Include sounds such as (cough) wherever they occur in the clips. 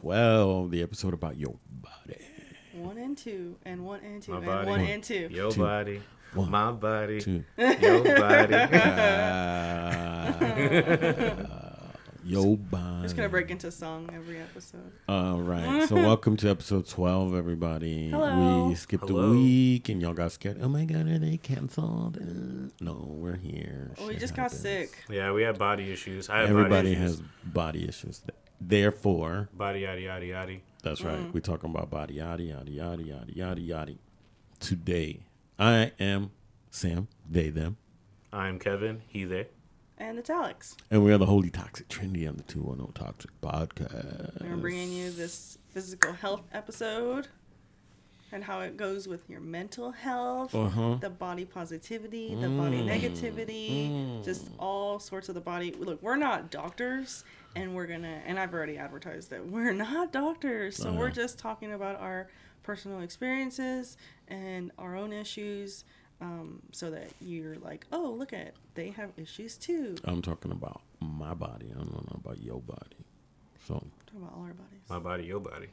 12, the episode about your body. One and two, and one and two, My and body. one and two. Your Two. body, One. my body, Two. your body. Uh, (laughs) (laughs) your body. Just gonna break into song every episode. All right. So, (laughs) welcome to episode 12, everybody. Hello. We skipped Hello. a week and y'all got scared. Oh my God, are they canceled? Uh, no, we're here. Oh, we Shit just got sick. yeah, we have body issues. I have Everybody body issues. has body issues. Therefore, body yada yada yada. That's right. Mm. We're talking about body yada yada yada yada yada yada. Today, I am Sam. They them, I'm Kevin. He they. And it's Alex. and we are the Holy Toxic Trinity on the Two One Zero Toxic Podcast. We're bringing you this physical health episode and how it goes with your mental health, Uh huh. the body positivity, the body Mm. negativity, Mm. just all sorts of the body. Look, we're not doctors, and we're gonna, and I've already advertised that we're (laughs) not doctors, so we're Uh-huh. just talking about our personal experiences and our own issues. Um, so that you're like, oh, look at they have issues too. I'm talking about my body. I don't know about your body. So Talk about all our bodies. My body, your body.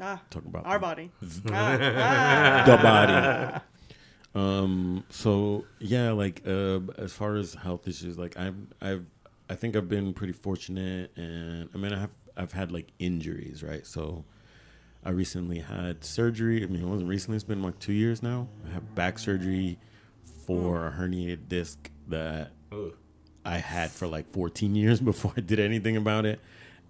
Ah, talk about our body. Ah, (laughs) ah. the body. Um. So yeah, like uh, as far as health issues, like I've I've I think I've been pretty fortunate, and I mean I have I've had like injuries, right? So I recently had surgery. I mean, it wasn't recently; it's been like two years now. I had back surgery for a herniated disc that Ooh. I had for like 14 years (laughs) before I did anything about it.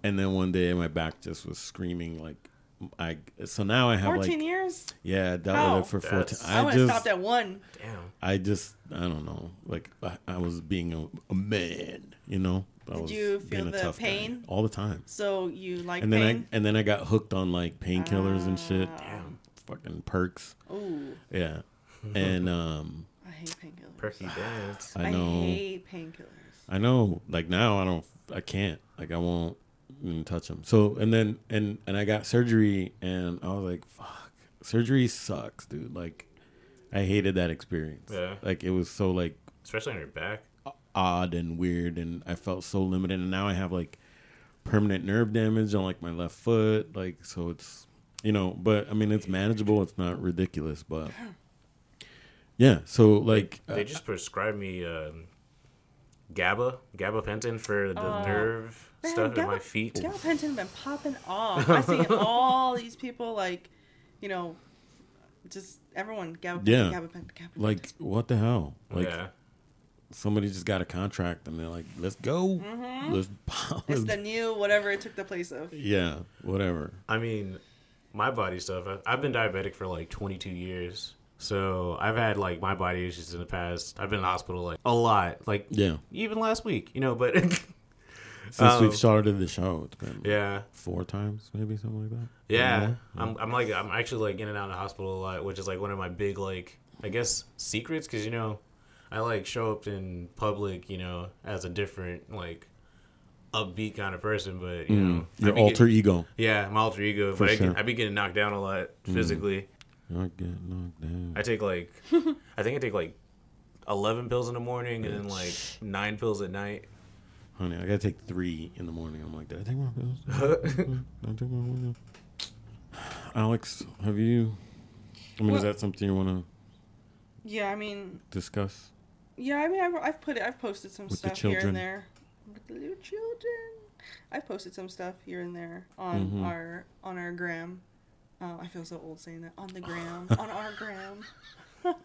And then one day my back just was screaming like I so now I have 14 like years? yeah, I dealt How? with it for 14. That's- I, I would have just stopped at one. Damn. I just I don't know. Like I, I was being a, a man, you know. I Did was you being feel a the tough guy pain? all the time. So you like And then pain? I and then I got hooked on like painkillers and shit. Ah. Damn. Fucking perks. Ooh, Yeah. And (laughs) um I hate painkillers. Perky dance. I know hate painkillers. I know. Like now, I don't. I can't. Like I won't even touch them. So and then and and I got surgery, and I was like, "Fuck, surgery sucks, dude." Like I hated that experience. Yeah. Like it was so like Especially on your back. odd and weird, and I felt so limited. And now I have like permanent nerve damage on like my left foot. Like so, it's you know. But I mean, it's manageable. It's not ridiculous, but. Yeah, so like They uh, just prescribed me um, GABA, gabapentin for the Oh. nerve Man, stuff in Gaba- my feet. Gabapentin been popping off. I see (laughs) all these people like, you know, just everyone gabapentin, Yeah. gabapentin, gabapentin. like what the hell? Like yeah. somebody just got a contract and they're like, "Let's go, let's." (laughs) Mm-hmm. it's the new whatever it took the place of. yeah, whatever. I mean, my body stuff. I- I've been diabetic for like 22 years. So I've had like my body issues in the past. I've been in the hospital like a lot, like Yeah, even last week, you know. But (laughs) since Um, we've started the show, it's been yeah, four times, maybe something like that. yeah, More? I'm, I'm like I'm actually like in and out of the hospital a lot, which is like one of my big like I guess secrets because you know I like show up in public, you know, as a different like upbeat kind of person, but you Mm, know I your alter get- ego. yeah, my alter ego, For but I, sure. get, I be getting knocked down a lot physically. I get knocked down. I take like, (laughs) I think I take like eleven pills in the morning and then like nine pills at night. Honey, I gotta take three in the morning. I'm like, did I take my pills? (laughs) Did I take my pills? Alex, have you? I mean, is that something you want to Yeah, I mean, discuss? yeah, I mean, I've, I've put it, I've posted some With the stuff here and there with the little children. I posted some stuff here and there on Mhm. our on our gram. Uh, I feel so old saying that on the gram (laughs) on our gram (laughs)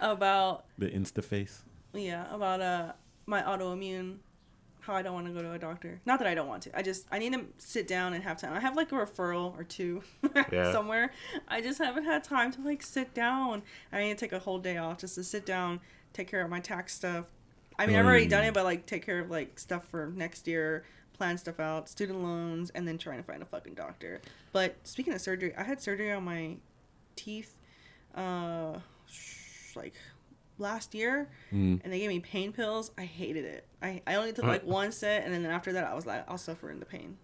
about The Insta face. yeah about uh my autoimmune how I don't want to go to a doctor. Not that I don't want to. I just I need to sit down and have time. I have like a referral or two (laughs) Yeah. somewhere. I just haven't had time to like sit down. I need to take a whole day off just to sit down, take care of my tax stuff. I mean, I've already done Mm. it, but like take care of like stuff for next year, plan stuff out, student loans, and then trying to find a fucking doctor. But speaking of surgery, I had surgery on my teeth, uh, like last year, Mm. and they gave me pain pills. I hated it. I, I only took like one set, and then after that, I was like, I'll suffer in the pain.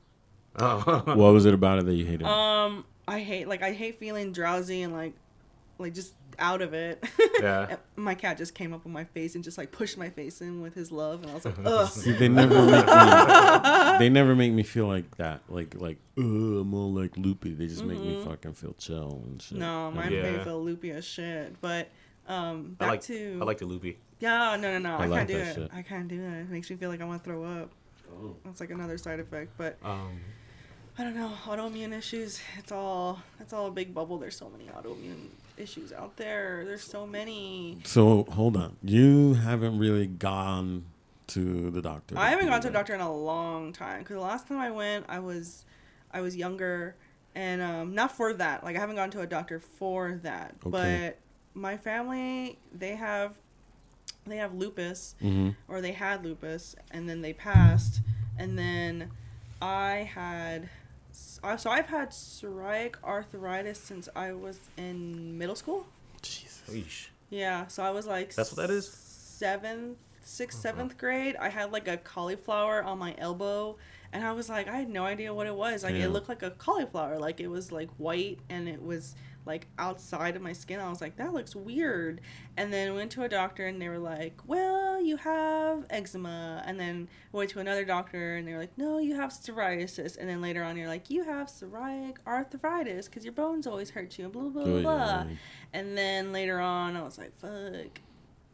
Oh. (laughs) What was it about it that you hated? Um, I hate like I hate feeling drowsy and like, like just out of it. Yeah. (laughs) My cat just came up on my face and just like pushed my face in with his love, and I was like, (laughs) ugh. See, they never make me. They never make me feel like that. Like like, uh, I'm all like loopy. They just make me fucking feel chill and shit. Mm-hmm. No, mine Yeah. made me feel loopy as shit. But um, I back like to I like the loopy. yeah, no, no, no, I, I like can't do it. shit. I can't do it. It makes me feel like I want to throw up. Oh. That's like another side effect, but Um, I don't know. Autoimmune issues. It's all. It's all a big bubble. There's so many autoimmune issues out there. There's so many. So hold on, you haven't really gone to the doctor. I haven't gone to a doctor in a long time because the last time I went, I was, I was younger, and um, not for that. Like I haven't gone to a doctor for that. Okay. But my family, they have, they have lupus, Mhm. or they had lupus, and then they passed, and then I had. uh, So I've had psoriatic arthritis since I was in middle school. Jesus. Eesh. Yeah, so I was like That's what that is? Seventh, sixth, seventh grade. I had like a cauliflower on my elbow, and I was like, I had no idea what it was. Like Yeah. it looked like a cauliflower, like it was like white and it was like outside of my skin. I was like, that looks weird. And then went to a doctor and they were like, well, you have eczema. And then went to another doctor and they were like, no, you have psoriasis. And then later on, you're like, you have psoriatic arthritis because your bones always hurt you. And blah blah blah. Oh, blah. yeah. And then later on, I was like, fuck,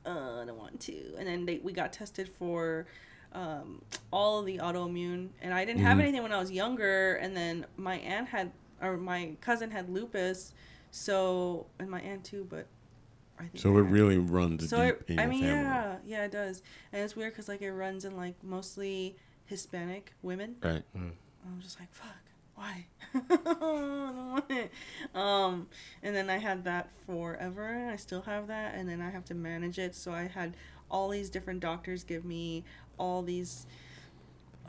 uh, I don't want to. And then they, we got tested for um, all of the autoimmune. And I didn't have Mhm. anything when I was younger. And then my aunt had, or my cousin had lupus. So, and my aunt too, but I think. So it had- really runs So, deep it, in I your mean, family. yeah, yeah, it does. And it's weird because, like, it runs in, like, mostly Hispanic women. Right. I'm just like, fuck, why? (laughs) I don't want it. Um, and then I had that forever, and I still have that, and then I have to manage it. So I had all these different doctors give me all these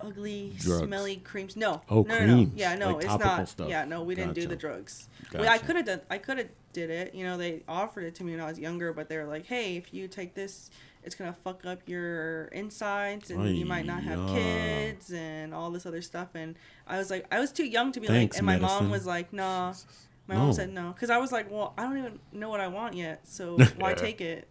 ugly, Drugs. smelly creams. No, Oh, no, no, no. Yeah, no, like it's not. stuff. Yeah, no, we didn't do the drugs. Well, I could have done. I could have did it. You know, they offered it to me when I was younger, but they were like, "Hey, if you take this, it's gonna fuck up your insides, and you might not have kids, and all this other stuff." And I was like, I was too young to be Thanks, like, and my medicine. mom was like, "Nah." My No. mom said no, because I was like, "Well, I don't even know what I want yet, so (laughs) why take it?"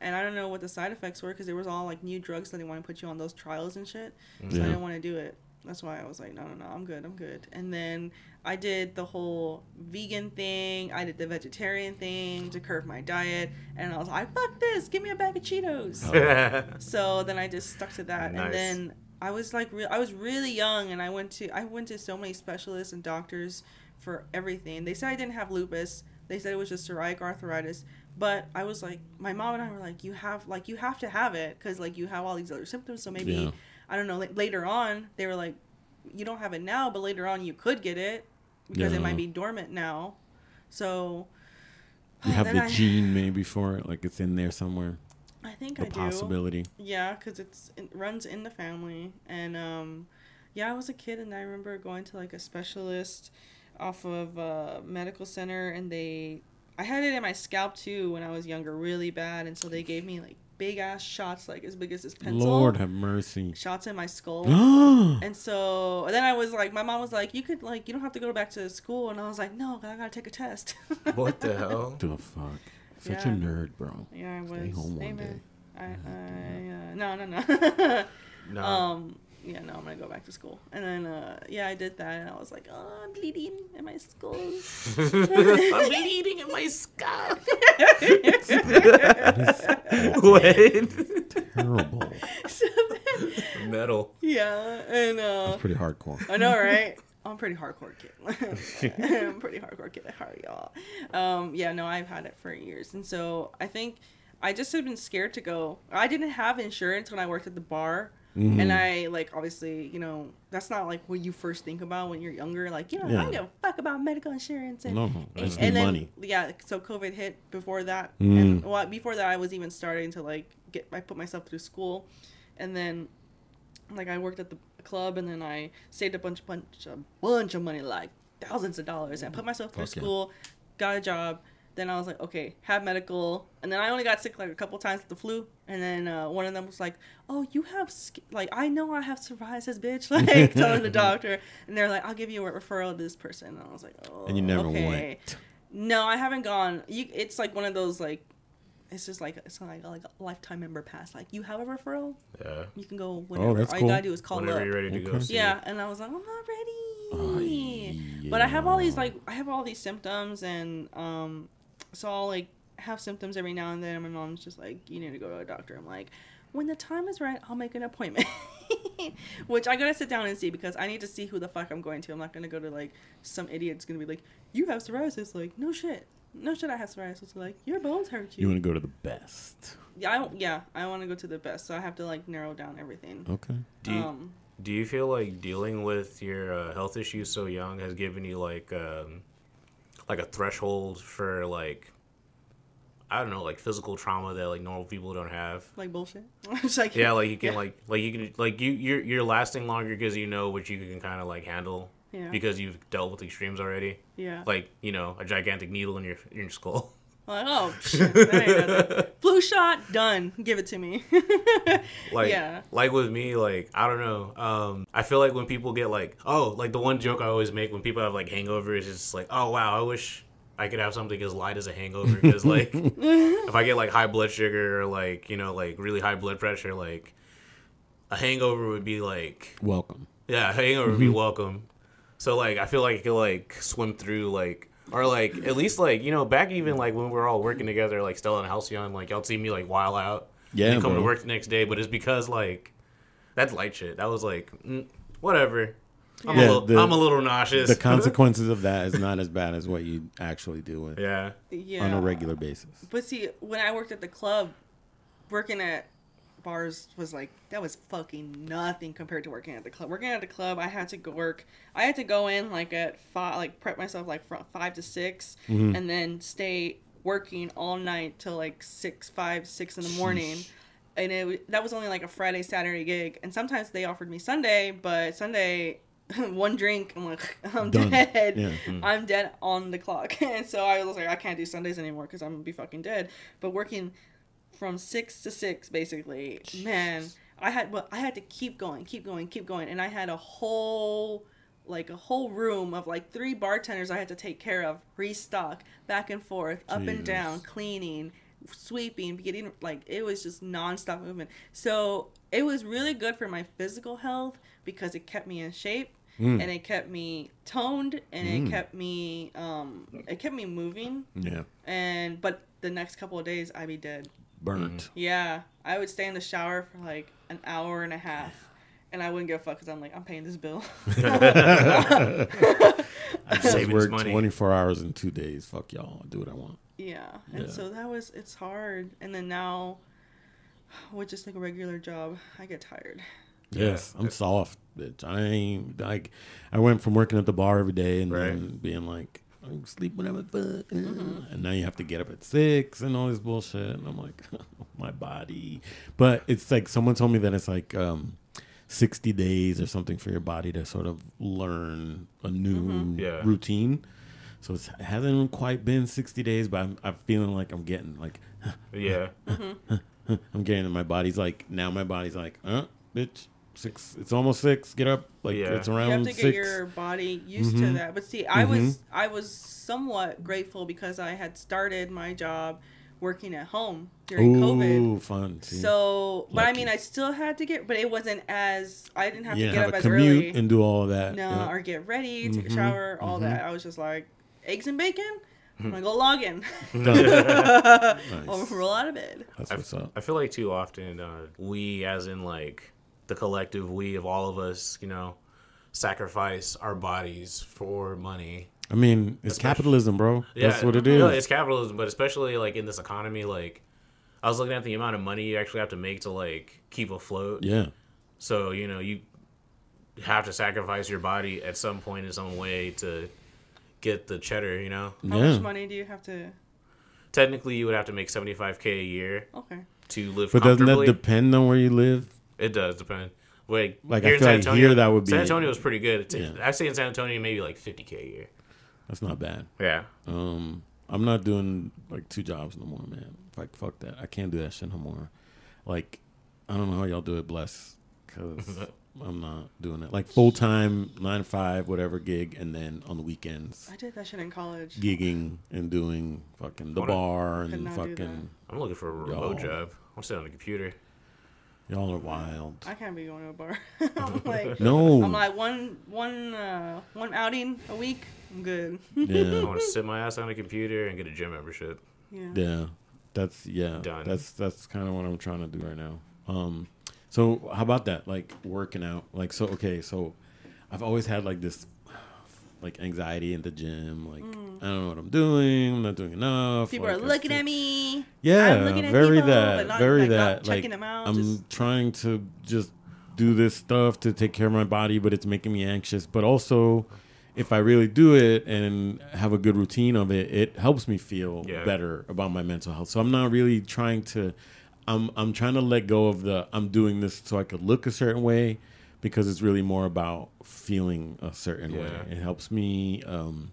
And I don't know what the side effects were because there was all like new drugs that they want to put you on those trials and shit. So I Yeah. didn't want to do it. That's why I was like, no, no, no, I'm good, I'm good. And then I did the whole vegan thing. I did the vegetarian thing to curve my diet, and I was like, fuck this, give me a bag of Cheetos. Oh. (laughs) So then I just stuck to that, Nice. and then I was like, re- I was really young, and I went to I went to so many specialists and doctors for everything. They said I didn't have lupus. They said it was just psoriatic arthritis. But I was like, my mom and I were like, you have like you have to have it because like you have all these other symptoms. So maybe Yeah. I don't know. Like, later on, they were like, you don't have it now, but later on you could get it because it might be dormant now. So (sighs) You have the I- gene maybe for it, like it's in there somewhere. I think The I do. possibility. Yeah, because it's it runs in the family, and um, yeah, I was a kid, and I remember going to like a specialist off of a medical center, and they, I had it in my scalp too when I was younger, really bad, and so they gave me like big ass shots, like as big as this pencil, Lord have mercy. shots in my skull. the (gasps) And so and then I was like, my mom was like, you could like, you don't have to go back to school, and I was like, no, I gotta take a test. (laughs) what the hell? The fuck. Such Yeah. a nerd, bro. yeah, I was. Stay home one Amen. day. I, I, uh, no, no, no. (laughs) No. Um, yeah, no, I'm gonna go back to school. And then, uh, yeah, I did that, and I was like, oh, I'm bleeding in my skull. (laughs) I'm bleeding in my scalp. That is what? terrible. so then Metal. yeah, and uh, That's pretty hardcore. I know, right? I'm pretty hardcore kid. (laughs) I'm pretty hardcore kid at heart, y'all. Um, yeah, no, I've had it for years, and so I think I just have been scared to go. I didn't have insurance when I worked at the bar, Mm-hmm. and I like obviously, you know, that's not like what you first think about when you're younger. Like, you know, I Yeah. don't give a fuck about medical insurance and No, and, I just and need then money. yeah, so COVID hit before that, Mm. and well, before that, I was even starting to like get. I put myself through school, and then like I worked at the club, and then I saved a bunch, bunch, a bunch of money, like thousands of dollars, and I put myself through school, got a job. Then I was like, okay, have medical, and then I only got sick like a couple times with the flu, and then uh, one of them was like, oh, you have sk- like I know I have psoriasis, bitch, (laughs) like (laughs) telling the doctor, and they're like, I'll give you a referral to this person, and I was like, oh, And you never okay. went. No, I haven't gone. You, it's like one of those like, it's just like it's like like a lifetime member pass. Like you have a referral, Yeah. you can go whenever. Oh, that's cool. All you gotta do is call Whenever up. you're ready to go. Okay. See Yeah, and I was like, I'm not Oh, ready. But I have all these like I have all these symptoms, and um, so I'll like have symptoms every now and then. And my mom's just like, you need to go to a doctor. I'm like, when the time is right, I'll make an appointment. (laughs) Which I gotta sit down and see because I need to see who the fuck I'm going to. I'm not gonna go to like some idiot's gonna be like, you have psoriasis. Like, no shit, no shit. I have psoriasis. Like, your bones hurt You you. want to go to the best. yeah, I, yeah, I want to go to the best. So I have to like narrow down everything. Okay. Do you, um, do you feel like dealing with your uh, health issues so young has given you like um, like a threshold for like I don't know like physical trauma that like normal people don't have? like bullshit. (laughs) Like Yeah, like you can Yeah. like like you can like you you're you're lasting longer because you know what you can kind of like handle Yeah. because you've dealt with extremes already. yeah. Like you know a gigantic needle in your in your skull. (laughs) Like, oh, shit, that ain't (laughs) nothing. flu shot, done. Give it to me. (laughs) like Yeah. like with me like i don't know um i feel like when people get like oh like the one joke i always make when people have like hangovers is just like oh wow i wish i could have something as light as a hangover because like (laughs) if i get like high blood sugar or like you know like really high blood pressure like a hangover would be like Welcome. yeah a hangover would be welcome so like i feel like i could like swim through like or like at least like you know back even like when we were all working together like Stella and Halcyon like y'all see me like while out Yeah, and come to work the next day, but it's because like that's light shit. That was like mm, whatever. I'm, Yeah, a little, the- I'm a little nauseous. The consequences of that is not as bad as what you actually do with yeah, yeah. on a regular basis. But see, when I worked at the club, working at bars was like that was fucking nothing compared to working at the club. Working at the club, I had to go work. I had to go in like at five, like prep myself like from five to 6 Mm-hmm. and then stay working all night till like six, five, six in the morning. Sheesh. And it w- that was only like a Friday, Saturday gig, and sometimes they offered me Sunday, but Sunday. (laughs) one drink, I'm like, (laughs) I'm Done. dead. Yeah. I'm dead on the clock. And (laughs) so I was like, I can't do Sundays anymore because I'm gonna be fucking dead. But working from six to six, basically, man, I had well, I had to keep going, keep going, keep going, and I had a whole like a whole room of like three bartenders I had to take care of, restock, back and forth, up and down, cleaning, sweeping, getting like it was just nonstop movement. So it was really good for my physical health because it kept me in shape Mm. and it kept me toned and it kept me um it kept me moving Yeah. and but the next couple of days I'd be dead. Burnt. Mm-hmm. Yeah, I would stay in the shower for like an hour and a half. And I wouldn't give a fuck because I'm like, I'm paying this bill. (laughs) I'm just (laughs) saving this work money. 24 hours in two days. Fuck y'all. I do what I want. yeah. And Yeah. so that was, it's hard. And then now, with just like a regular job, I get tired. Yes, Yeah. I'm soft, bitch. I ain't like. I went from working at the bar every day and Right. then being like, I can sleep whenever the fuck, Mm-hmm. and now you have to get up at six and all this bullshit. And I'm like, (laughs) my body. But it's like someone told me that it's like um, 60 days or something for your body to sort of learn a new Mm-hmm. Yeah. routine. So it's, it hasn't quite been 60 days, but I'm, I'm feeling like I'm getting like (laughs) yeah, (laughs) I'm getting my body's like now my body's like, uh, bitch, six. It's almost six. Get up. Like Yeah. it's around. You have to get six. your body used to Mhm. that. But see, I was I was somewhat grateful because I had started my job working at home during COVID. Fun. See? So, but I mean, I still had to get, but it wasn't as I didn't have you to get have up a as commute early. and do all of that. no, yeah. or get ready, take a Mhm, shower, all mhm. that. I was just like eggs and bacon. I'm gonna go log in. (laughs) Done. I'll roll out of bed. That's I, what's up. I feel like too often uh, we, as in like the collective we of all of us, you know, sacrifice our bodies for money. I mean, it's Especially- capitalism, bro. Yeah, That's what it is. No, it's capitalism, but especially like in this economy, like I was looking at the amount of money you actually have to make to like keep afloat. yeah. So you know you have to sacrifice your body at some point in some way to get the cheddar. You know, How yeah. much money do you have to? technically you would have to make seventy five k a year Okay. to live But doesn't that depend on where you live? It does depend. Like, Like, here I in feel San like Antonio, here that would be- San Antonio was pretty good. It's- Yeah. I'd say in San Antonio maybe like fifty k a year. That's not bad. Yeah, Um, I'm not doing like two jobs no more, man. Like fuck that. I can't do that shit no more. Like, I don't know how y'all do it, bless, because (laughs) I'm not doing it. Like full time, nine to five, whatever gig, and then on the weekends, I did that shit in college. gigging and doing fucking the bar and fucking. I'm looking for a remote Yo. job. I'm sit on the computer. Y'all are wild. I can't be going to a bar. (laughs) I'm (laughs) like, No. I'm like one one uh, one outing a week. I'm good. Yeah. (laughs) I want to sit my ass on a computer and get a gym membership. Yeah. Yeah, that's yeah. Done. That's that's kind of what I'm trying to do right now. Um, so how about that? Like working out. Like so. Okay, so I've always had like this like anxiety in the gym. Like I don't know what I'm doing. I'm not doing enough. Mm. People like, are looking at me. Yeah, I'm looking at very people, that. not, very like, that. like them out, I'm just- trying to just do this stuff to take care of my body, but it's making me anxious. But also. If I really do it and have a good routine of it, it helps me feel Yeah. better about my mental health. So I'm not really trying to I'm I'm trying to let go of the I'm doing this so I could look a certain way because it's really more about feeling a certain way. It helps me um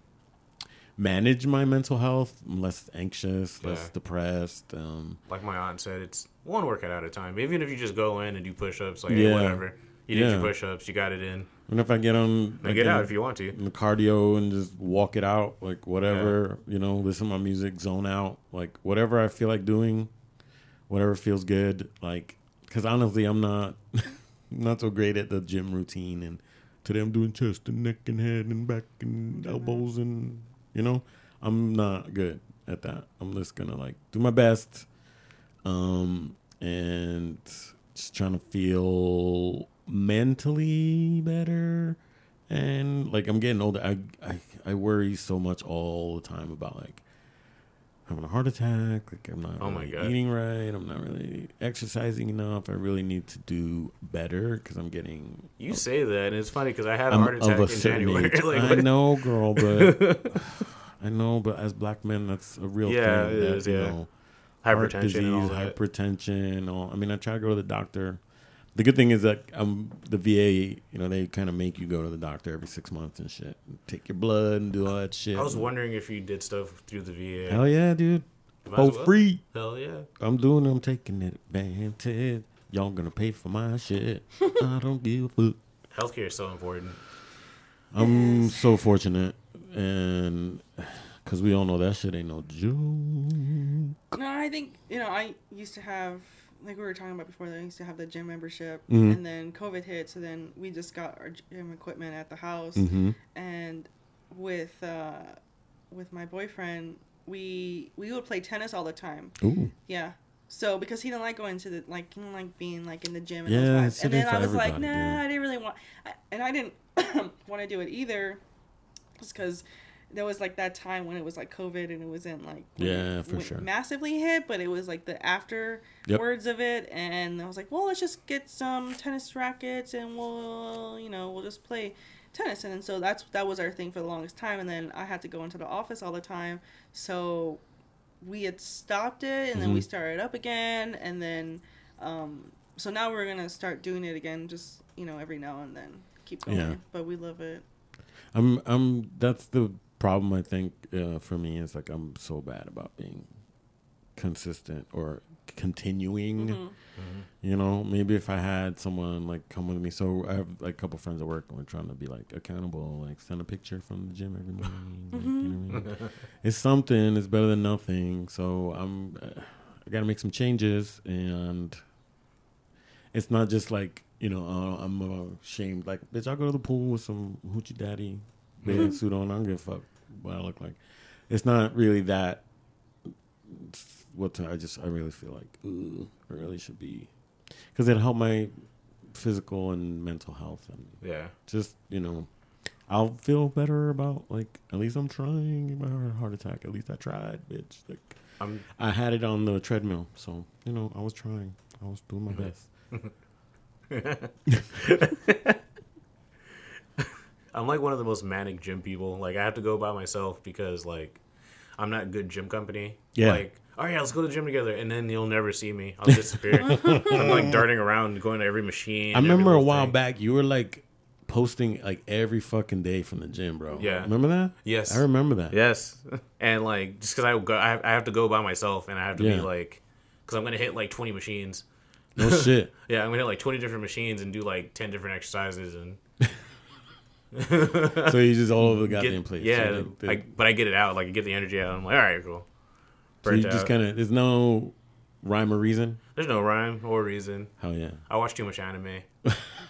manage my mental health. I'm less anxious, less depressed. Um Like my aunt said, it's one workout at a time. Even if you just go in and do push ups, like Yeah. hey, whatever. You did Yeah. your push ups, you got it in. and if I get on I get get out if you want to. the cardio and just walk it out, like whatever, you know, listen to my music, zone out, like whatever I feel like doing, whatever feels good, like because honestly, I'm not (laughs) not so great at the gym routine, and today I'm doing chest and neck and head and back and elbows and you know, I'm not good at that. I'm just gonna like do my best, um, and just trying to feel mentally better and like I'm getting older. I, I I worry so much all the time about like having a heart attack. Like I'm not Oh my really God. eating right. I'm not really exercising enough. I really need to do better because I'm getting. You say that, and it's funny because I had a I'm heart attack a in January. (laughs) like, I know, girl, but (laughs) I know, but as black men, that's a real Yeah, thing. it that, is, yeah. heart hypertension disease, all hypertension. All I mean, I try to go to the doctor. The good thing is that um, the VA, you know, they kind of make you go to the doctor every six months and shit, take your blood and do all that shit. I was wondering if you did stuff through the VA. Hell yeah, dude, Might for well. free. Hell yeah. I'm doing. it, I'm taking it advantage. Y'all gonna pay for my shit. I (laughs) don't give a fuck. Healthcare is so important. I'm Yes. so fortunate, and (sighs) because we all know that shit ain't no joke. No, I think you know I used to have like we were talking about before. I used to have the gym membership, Mhm. and then COVID hit, so then we just got our gym equipment at the house, Mm-hmm. and with uh, with my boyfriend, we we would play tennis all the time. Ooh, Yeah. So because he didn't like going to the like he didn't like being like in the gym and Yeah, those vibes. And then I was like, nah, yeah. I didn't really want, I, and I didn't (coughs) want to do it either, just because there was like that time when it was like COVID and it wasn't like Yeah, for sure. massively hit, but it was like the after Yep. words of it, and I was like, well, let's just get some tennis rackets and we'll you know we'll just play tennis and so that's that was our thing for the longest time and then I had to go into the office all the time so we had stopped it and then we Mhm. started up again and then um so now we're gonna start doing it again just you know every now and then keep going Yeah. but we love it I'm. I'm. That's the problem. I think uh, for me is like I'm so bad about being consistent or continuing. Mhm. You know, maybe if I had someone like come with me. So I have like a couple friends at work, and we're trying to be like accountable. Like send a picture from the gym every morning. Like, you know what I mean? It's something. It's better than nothing. So I'm. Uh, I got to make some changes, and it's not just like you know. Uh, I'm uh, ashamed. Like, bitch, I'll go to the pool with some hoochie daddy bathing mm-hmm. suit on. I don't give a fuck what I look like. It's not really that. What I just I really feel like ooh, I really should be because it helped my physical and mental health, and Yeah. just you know, I'll feel better about like at least I'm trying. My heart- heart attack. At least I tried, bitch. Like I'm I had it on the treadmill, so you know I was trying. I was doing my mm-hmm. best. (laughs) (laughs) I'm like one of the most manic gym people. Like I have to go by myself because like I'm not good gym company. Yeah. Like, all right, let's go to the gym together, and then you'll never see me. I'll disappear. (laughs) I'm like darting around, going to every machine. I remember a while thing. back you were like posting like every fucking day from the gym, bro. Yeah. remember that? Yes. I remember that. Yes, (laughs) and like just because I go, I have, I have to go by myself, and I have to Yeah. be like, because I'm gonna hit like 20 machines. No (laughs) shit. Yeah, I'm gonna hit like 20 different machines and do like 10 different exercises and (laughs) so you just all over the goddamn get, place. yeah. So, like, the- I, but I get it out, like I get the energy out. I'm like, all right, cool. so you just kind of there's no rhyme or reason. There's no rhyme or reason. Hell yeah. I watch too much anime.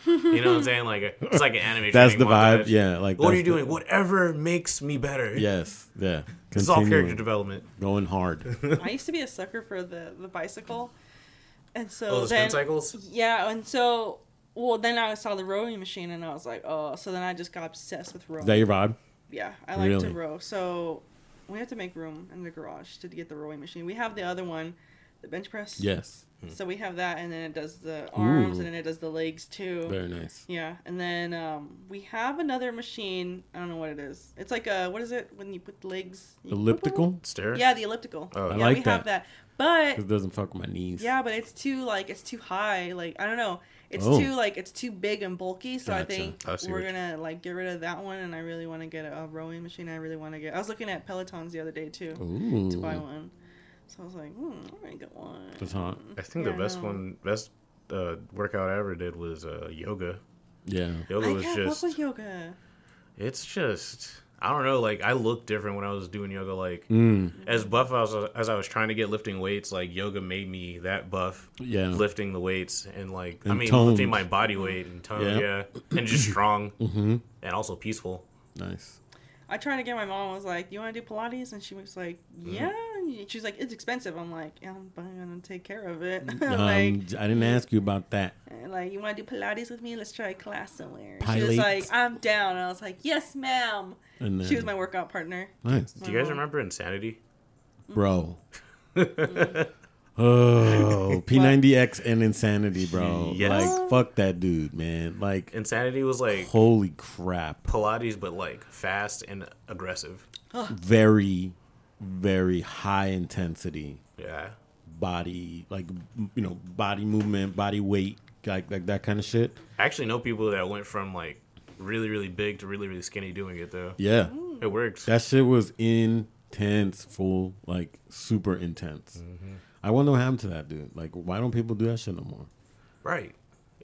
you know what I'm saying? Like it's like an anime. That's the vibe. montage. Yeah, like What are you the- doing? Whatever makes me better. Yes, yeah. It's all character development. going hard. (laughs) I used to be a sucker for the the bicycle, and so Oh, the then spin cycles. yeah, and so well then I saw the rowing machine and I was like, oh, so then I just got obsessed with rowing. Is that your vibe? yeah, I like Really? to row. So we have to make room in the garage to get the rowing machine. We have the other one, the bench press. Yes. So we have that, and then it does the arms, Ooh. and then it does the legs too. Very nice. Yeah, and then um, we have another machine. I don't know what it is. It's like a what is it when you put the legs? you- Elliptical. Stair. Yeah, the elliptical. Oh. I yeah, like we that. have that. But It doesn't fuck with my knees. yeah, but it's too like it's too high. Like I don't know. It's Oh. too like it's too big and bulky. So I think I we're gonna like get rid of that one. And I really want to get a, a rowing machine. I really want to get. I was looking at Pelotons the other day too Ooh. to buy one. So I was like, hmm, I'm gonna get one. That's hot. I think Yeah, the best one, best uh, workout I ever did was uh, yoga. Yeah. Yoga I was can't just. with yoga. It's just. I don't know. Like I looked different when I was doing yoga. Like Mm. as buff as, as I was trying to get lifting weights, like yoga made me that buff. Yeah. Lifting the weights and like I mean toned. lifting my body weight and tone, Yeah. yeah, and just (coughs) strong Mm-hmm. and also peaceful. Nice. I tried to get my mom. I was like, you want to do Pilates?" And she was like, Mm-hmm. "Yeah." She's like, "It's expensive." I'm like, "Yeah, I'm gonna take care of it." (laughs) Um, like, I didn't ask you about that. and, like, you want to do Pilates with me? Let's try a class somewhere. Pilates. She was like, "I'm down." And I was like, "Yes, ma'am." And then, She was my workout partner. nice, Do you guys remember Insanity? Mm-hmm. bro. Mm-hmm. oh, (laughs) P90X and Insanity, bro. Yes. Like, fuck that dude, man. Like, Insanity was like holy crap. Pilates, but like fast and aggressive. Very, very high intensity Yeah. body, like, you know, body movement, body weight, like, like that kind of shit. I actually know people that went from like really, really big to really, really skinny doing it though. Yeah. It works. That shit was intense, full, like, super intense. Mm-hmm. I wonder what happened to that dude. Like, why don't people do that shit no more? right.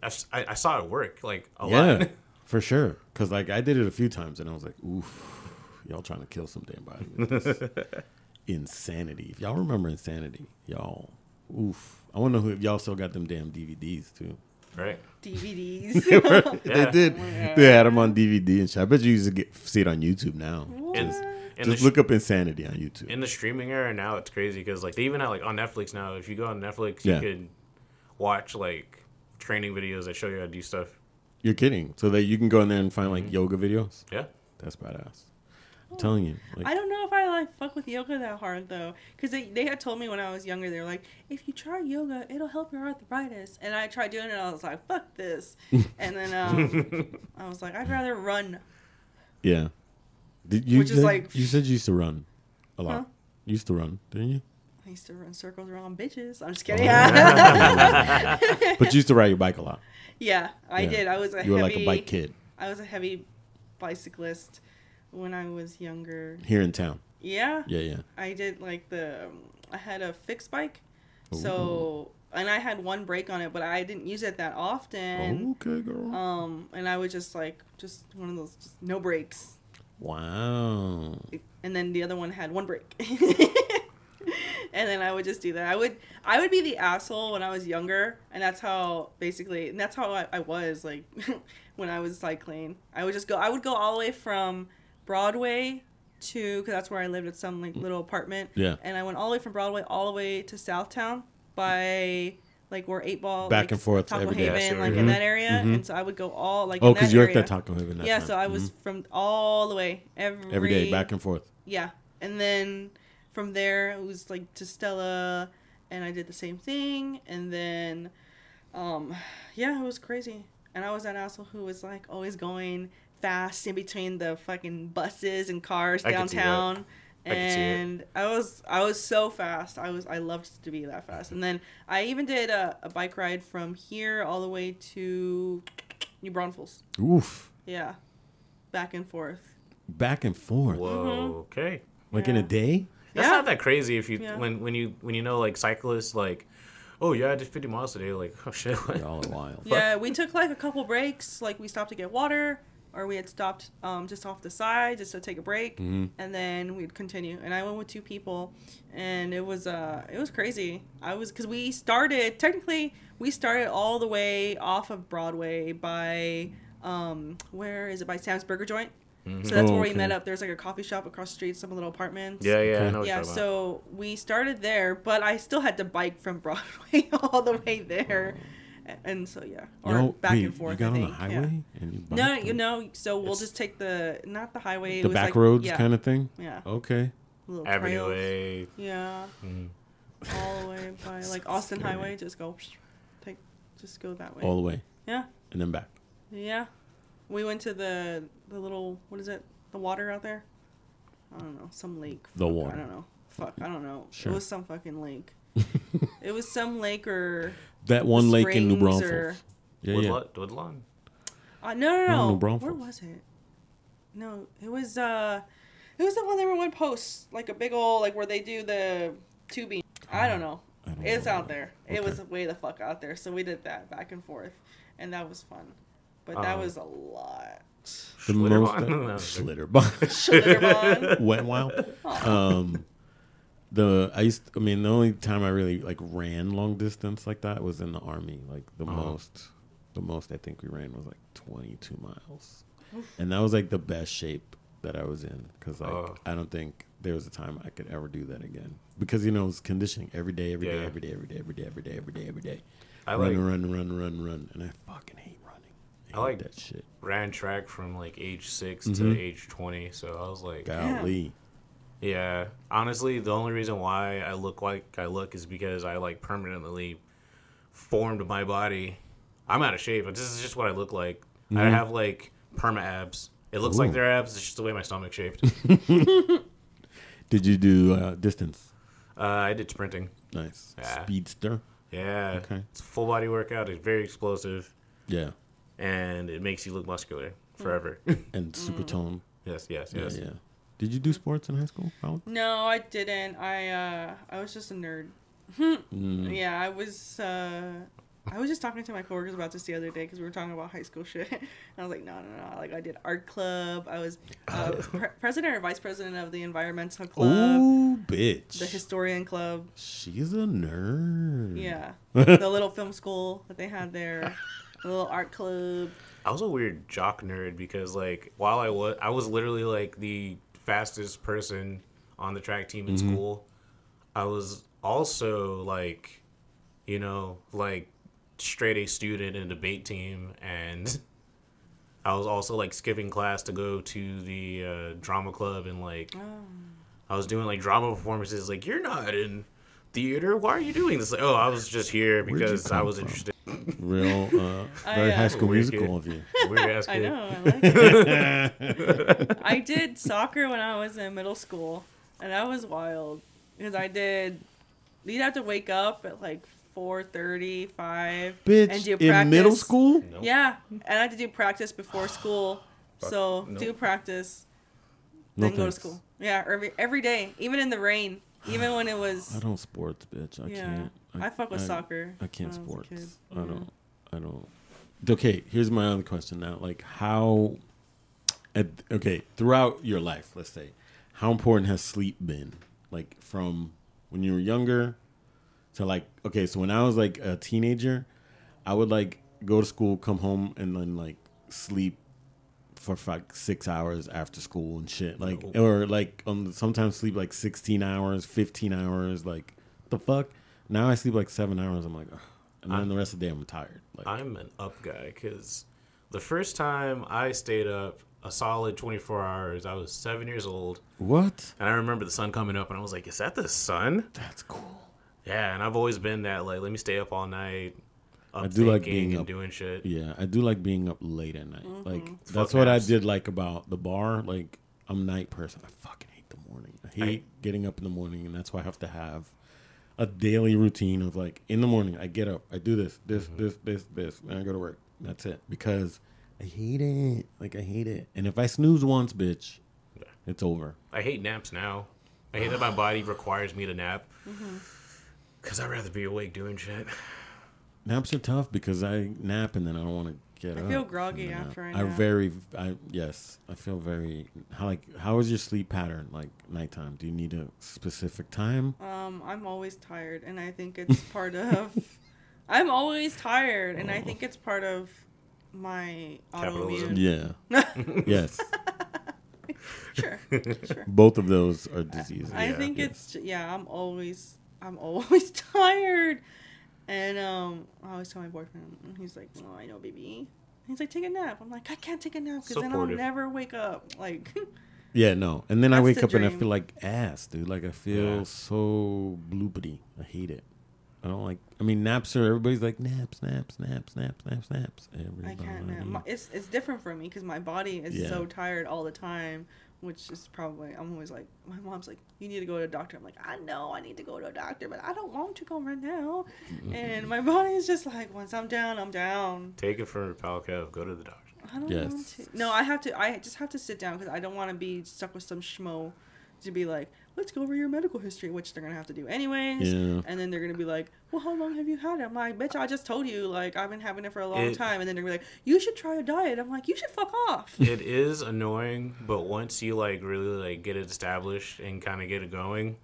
I, I saw it work like a yeah, lot. (laughs) for sure. Because like I did it a few times, and I was like, "Oof, y'all trying to kill some damn body." with this." (laughs) insanity. If y'all remember Insanity, y'all, oof. I want to know who, if y'all still got them damn DVDs too. Right. DVDs. (laughs) (laughs) They did. They had them on DVD and shit. I bet you used to get see it on YouTube now. In, Just, in, just the, look up Insanity on YouTube. in the streaming era now, it's crazy because like they even have like on Netflix now. If you go on Netflix, Yeah. you can watch like training videos that show you how to do stuff. You're kidding? So that you can go in there and find Mm-hmm. like yoga videos. Yeah. That's badass. I'm telling you. Like, I don't know if I like fuck with yoga that hard though, because they, they had told me when I was younger they were like, if you try yoga, it'll help your arthritis, and I tried doing it, and I was like, fuck this, (laughs) and then um, I was like, I'd rather run. yeah. Did you Which is like- you said you used to run a lot. Huh? You used to run, didn't you? I used to run circles around bitches. I'm just kidding. (laughs) But you used to ride your bike a lot. yeah, I Yeah. did. I was a You were like a bike kid I was a heavy bicyclist when I was younger. here in town. Yeah, Yeah, yeah. I did like the. Um, I had a fixed bike, so and I had one brake on it, but I didn't use it that often. okay, girl. Um, and I was just like just one of those just no brakes, wow. and then the other one had one brake. (laughs) and then I would just do that. I would I would be the asshole when I was younger, and that's how basically, and that's how I, I was like (laughs) when I was cycling. I would just go. I would go all the way from Broadway to because that's where I lived at some like little apartment. Yeah. And I went all the way from Broadway all the way to Southtown by like where eight ball Back like, and forth Taco every day. Haven, Yeah, sure. like in that area, Mhm. and so I would go all like Oh, in because you're at that Taco Haven. That yeah, time. so I was Mhm. from all the way every every day back and forth. yeah, and then from there it was like to Stella, and I did the same thing, and then, um, yeah, it was crazy, and I was that asshole who was like always going fast in between the fucking buses and cars I could see that. downtown. I could see it. And I was I was so fast. I was I loved to be that fast. And then I even did a, a bike ride from here all the way to New Braunfels. Oof, Yeah, back and forth. back and forth, Whoa. Mm-hmm. Okay. like in a Yeah. day. That's Yeah. not that crazy if you Yeah. when when you when you know like cyclists like, oh yeah, I did 50 miles today. Like (laughs) oh shit. what? All a while. Yeah, we took like a couple breaks. Like we stopped to get water, or we had stopped um, just off the side just to take a break, Mhm. and then we'd continue. And I went with two people, and it was uh it was crazy. I was because we started technically we started all the way off of Broadway by um where is it by Sam's Burger Joint. Mhm. So that's Oh, where we okay. met up. There's like a coffee shop across the street, some little apartments. Yeah, yeah, I Okay. know what Yeah, you're talking so we started there, but I still had to bike from (laughs) Broadway all the way there, and so yeah, or You know, back wait, and forth. You got I on the think, highway and you No, you know, so we'll just take the not the highway, it the was back like, roads yeah, kind of thing. Yeah, Okay. little. Avenue trails. A. Yeah, Mm. all the way by (laughs) like Austin Scary. Highway. Just go, take, just go that way. All the way. Yeah. And then back. Yeah, we went to the the little what is it? The water out there. I don't know, some lake. The Fuck, water. I don't know. Fuck, I don't know. Sure. It was some fucking lake. (laughs) it was some lake or That one lake in New Springs Braunfels. or- Yeah, yeah. Woodlawn. Woodlawn. Uh, no, no, No, no. New Where was it? No, it was uh, it was the one that everyone posts, like a big old like where they do the tubing. I don't know. I don't It's know. out there. It was way the fuck out there. So we did that back and forth, and that was fun. But that Um, was a lot. The Schlitterbahn? most (laughs) No, Schlitterbahn. Schlitterbahn. (laughs) Wet wild. Um, the I used. I mean, the only time I really like ran long distance like that was in the army. Like the Uh-huh. most, the most I think we ran was like twenty two miles, and that was like the best shape that I was in because like Oh. I don't think there was a time I could ever do that again because you know it's conditioning every day, every day, Yeah. every day, every day, every day, every day, every day, every day. I run, like run, run, run, run, and I fucking hate running. I, I like- that shit. ran track from like age 6 Mhm. to age 20. So I was like, Golly. yeah. Yeah, honestly, the only reason why I look like I look is because I like permanently formed my body. I'm out of shape, but this is just what I look like. I Mhm. have like perma abs. It looks like Ooh. they're abs. It's just the way my stomach shaped. (laughs) (laughs) Did you do uh, distance? uh, I did sprinting. Nice. Yeah. Speedster. Yeah. Okay. It's a full body workout. It's very explosive, Yeah. and it makes you look muscular forever. And super tone. yes, yes, Yeah, yes. yeah. Did you do sports in high school? Alex? No, I didn't. I uh, I was just a nerd. Mm. (laughs) Yeah, I was. Uh, I was just talking to my coworkers about this the other day because we were talking about high school (laughs) shit. And I was like, no, no, no. Like, I did art club. I was uh, (laughs) pre- president or vice president of the environmental club, Ooh, bitch. the historian club. She's a nerd. Yeah, the little film school that they had there, the little art club. I was a weird jock nerd because like while I was I was literally like the fastest person on the track team in Mhm. school. I was also like you know like straight A student in a debate team and (laughs) I was also like skipping class to go to the uh, drama club and like Oh. I was doing like drama performances like you're not in theater why are you doing this like oh I was just here because I was from? interested Real, uh, (laughs) I, very uh, high school musical of you. weird ass I know. I like it. (laughs) I did soccer when I was in middle school, and that was wild because I did. You'd have to wake up at like four thirty, five, Bitch, and do in middle school? Nope. Yeah, and I had to do practice before school. So no. do practice, No then go to school. Yeah, every every day, even in the rain, even when it was. I don't sports, bitch. I yeah, can't. I, fuck with soccer. I can't when was a sports. kid. I Yeah. don't. I don't. Okay, here's my other question now. Like, how? At, okay, throughout your life, let's say, how important has sleep been? Like from when you were younger to like, okay, so when I was like a teenager, I would like go to school, come home, and then like sleep for like six hours after school and shit. Like, or like um, sometimes sleep like sixteen hours, fifteen hours. Like, the fuck. Now I sleep like seven hours. I'm like, ugh. and then the rest of the day I'm tired. Like I'm an up guy because the first time I stayed up a solid 24 hours, I was seven years old, what? and I remember the sun coming up, and I was like, "Is that the sun?" That's cool. Yeah, and I've always been that like, let me stay up all night. Up I do like thinking being and up. doing shit. Yeah, I do like being up late at night. Mm-hmm. Like Fuck that's what I did like about the bar. Like I'm a night person. I fucking hate the morning. I hate I- getting up in the morning, and that's why I have to have a daily routine of like in the morning I get up, I do this, this, Mm-hmm. this, this, this, and I go to work. That's it because I hate it. Like I hate it. And if I snooze once, bitch, Yeah. it's over. I hate naps now. I hate that my body requires me to nap. Mm-hmm. Cause I'd rather be awake doing shit. Naps are tough because I nap and then I don't want to get I up. feel groggy from the after I I nap. very, I yes, I feel very. How like how is your sleep pattern like nighttime? Do you need a specific time? Um, I'm always tired, and I think it's (laughs) part of. I'm always tired, and I think it's part of my Capitalism. autoimmune. Yeah. (laughs) yes. (laughs) Sure, sure. Both of those are diseases. I Yeah. think Yes. it's yeah. I'm always I'm always tired, and um, I always tell my boyfriend, and he's like, "Oh, I know, baby." He's like, "Take a nap." I'm like, "I can't take a nap because then I'll Supportive. never wake up." Like, (laughs) Yeah, no. And then I That's wake the up and I dream. feel like ass, dude. Like I feel Yeah. so bloopity. I hate it. I don't like. I mean, naps are. Everybody's like naps, naps, naps, naps, naps, naps. I Everybody. can't nap. My, it's it's different for me because my body is Yeah. so tired all the time, which is probably I'm always like my mom's like you need to go to a doctor. I'm like I know I need to go to a doctor, but I don't want to go right now. (laughs) And my body is just like once I'm down, I'm down. Take it from Pal Kev. Go to the doctor. I don't Yes. want to. No, I have to. I just have to sit down because I don't want to be stuck with some schmo to be like, let's go over your medical history, which they're gonna have to do anyways. Yeah. And then they're gonna be like, well, how long have you had it? I'm like, bitch, I just told you, like, I've been having it for a long It- time. And then they're gonna be like, you should try a diet. I'm like, you should fuck off. it is annoying, but once you like really like get it established and kind of get it going,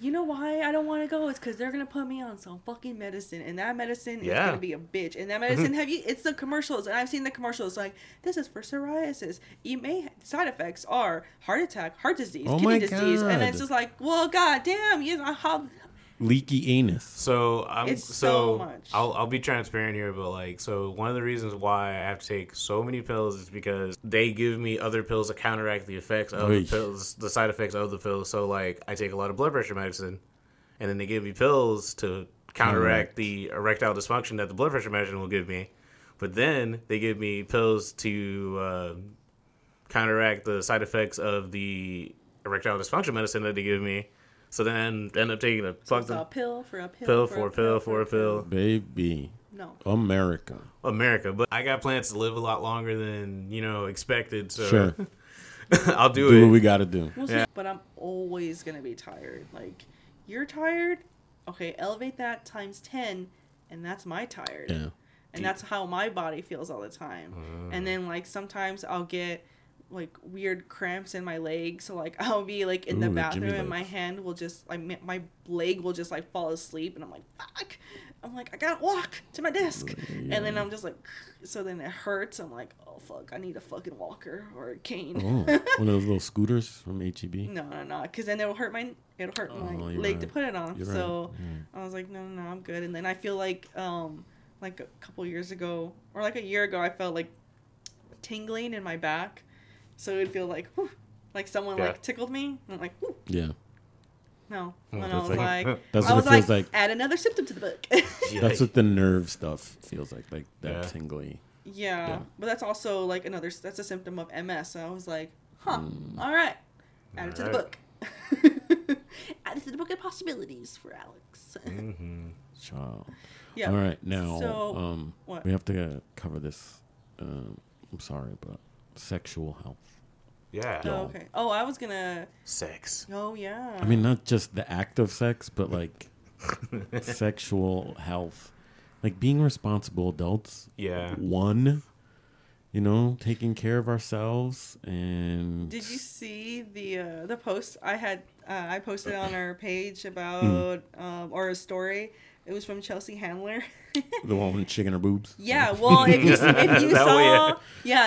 You know why I don't want to go? It's because they're gonna put me on some fucking medicine, and that medicine is gonna be a bitch. And that mm-hmm. medicine, have you? It's the commercials, and I've seen the commercials. Like this is for psoriasis. You may side effects are heart attack, heart disease, Oh kidney disease, and it's just like, well, goddamn, you know how? Leaky anus. So I'm It's so, so much. I'll I'll be transparent here, but like so one of the reasons why I have to take so many pills is because they give me other pills to counteract the effects of Oy. the pills, the side effects of the pills. So like I take a lot of blood pressure medicine, and then they give me pills to counteract Counteract. the erectile dysfunction that the blood pressure medicine will give me. But then they give me pills to uh, counteract the side effects of the erectile dysfunction medicine that they give me. So then end up taking a So it's fucking a pill for a pill, pill for a pill for a pill. Baby. No, America. America, but I got plans to live a lot longer than you know expected. So Sure. (laughs) I'll do, Do it. what we got to do. we'll. Yeah. But I'm always gonna be tired. Like you're tired. Okay, elevate that times ten, and that's my tired. Yeah. and that's how my body feels all the time. Uh. And then like sometimes I'll get like weird cramps in my leg, so like (laughs) I'll be like in the Ooh, the bathroom and my hand will just like my- leg will just like fall asleep, and I'm like fuck. I'm like I gotta walk to my desk, and then I'm just like, (sighs) so then it hurts. I'm like, oh fuck, I need a fucking walker or a cane. Oh, (laughs) one of those little scooters from E HEB. No, no, no, because then it'll hurt my it'll hurt Oh, my leg to put it on. You're so right. I was like, no, no, no, I'm good. And then I feel like, um, like a couple years ago, or like a year ago, I felt like tingling in my back. So it would feel like, whew, like someone Yeah. like tickled me. And I'm like, whew, Yeah. no. Hmm, And I was like- like, (laughs) That's I what was it feels like, like. add another symptom to the book. (laughs) That's what the nerve stuff feels like. Like that Yeah. tingly. yeah, Yeah. but that's also like another. That's a symptom of MS. So I was like, huh, Mm. all right, add it to the book. (laughs) add it to the book of possibilities for Alex. hmm Child. yeah. All right. Now, So, um, what? we have to uh, cover this. Um, I'm sorry, but sexual health. Yeah, Oh, okay. Oh, I was gonna. sex. Oh yeah. I mean, not just the act of sex, but like (laughs) sexual health, like being responsible adults. Yeah. One, you know, taking care of ourselves and. Did you see the uh, the post I had? Uh, I posted on our page Hmm. about um, or a story. It was from Chelsea Handler. (laughs) the one with chicken or boobs? yeah, well, if you (laughs) if you saw, way, yeah.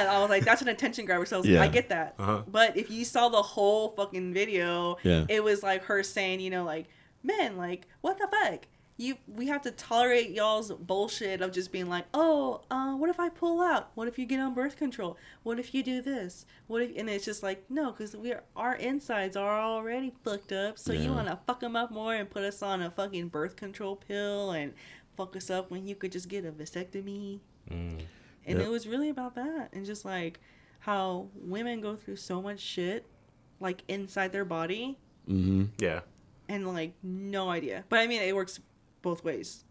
yeah, I was like, that's an attention grabber. So I, was like, Yeah. I get that. Uh-huh. But if you saw the whole fucking video, Yeah. it was like her saying, you know, like, men, like, what the fuck? you we have to tolerate y'all's bullshit of just being like, oh, uh, what if I pull out? What if you get on birth control? What if you do this? What if? And it's just like no, because we are our insides are already fucked up. So you want to fuck them up more and put us on a fucking birth control pill and fuck us up when you could just get a vasectomy. Mm. And Yep. it was really about that, and just like how women go through so much shit, like inside their body, Mm-hmm. Yeah. and like no idea. But I mean, it works both ways,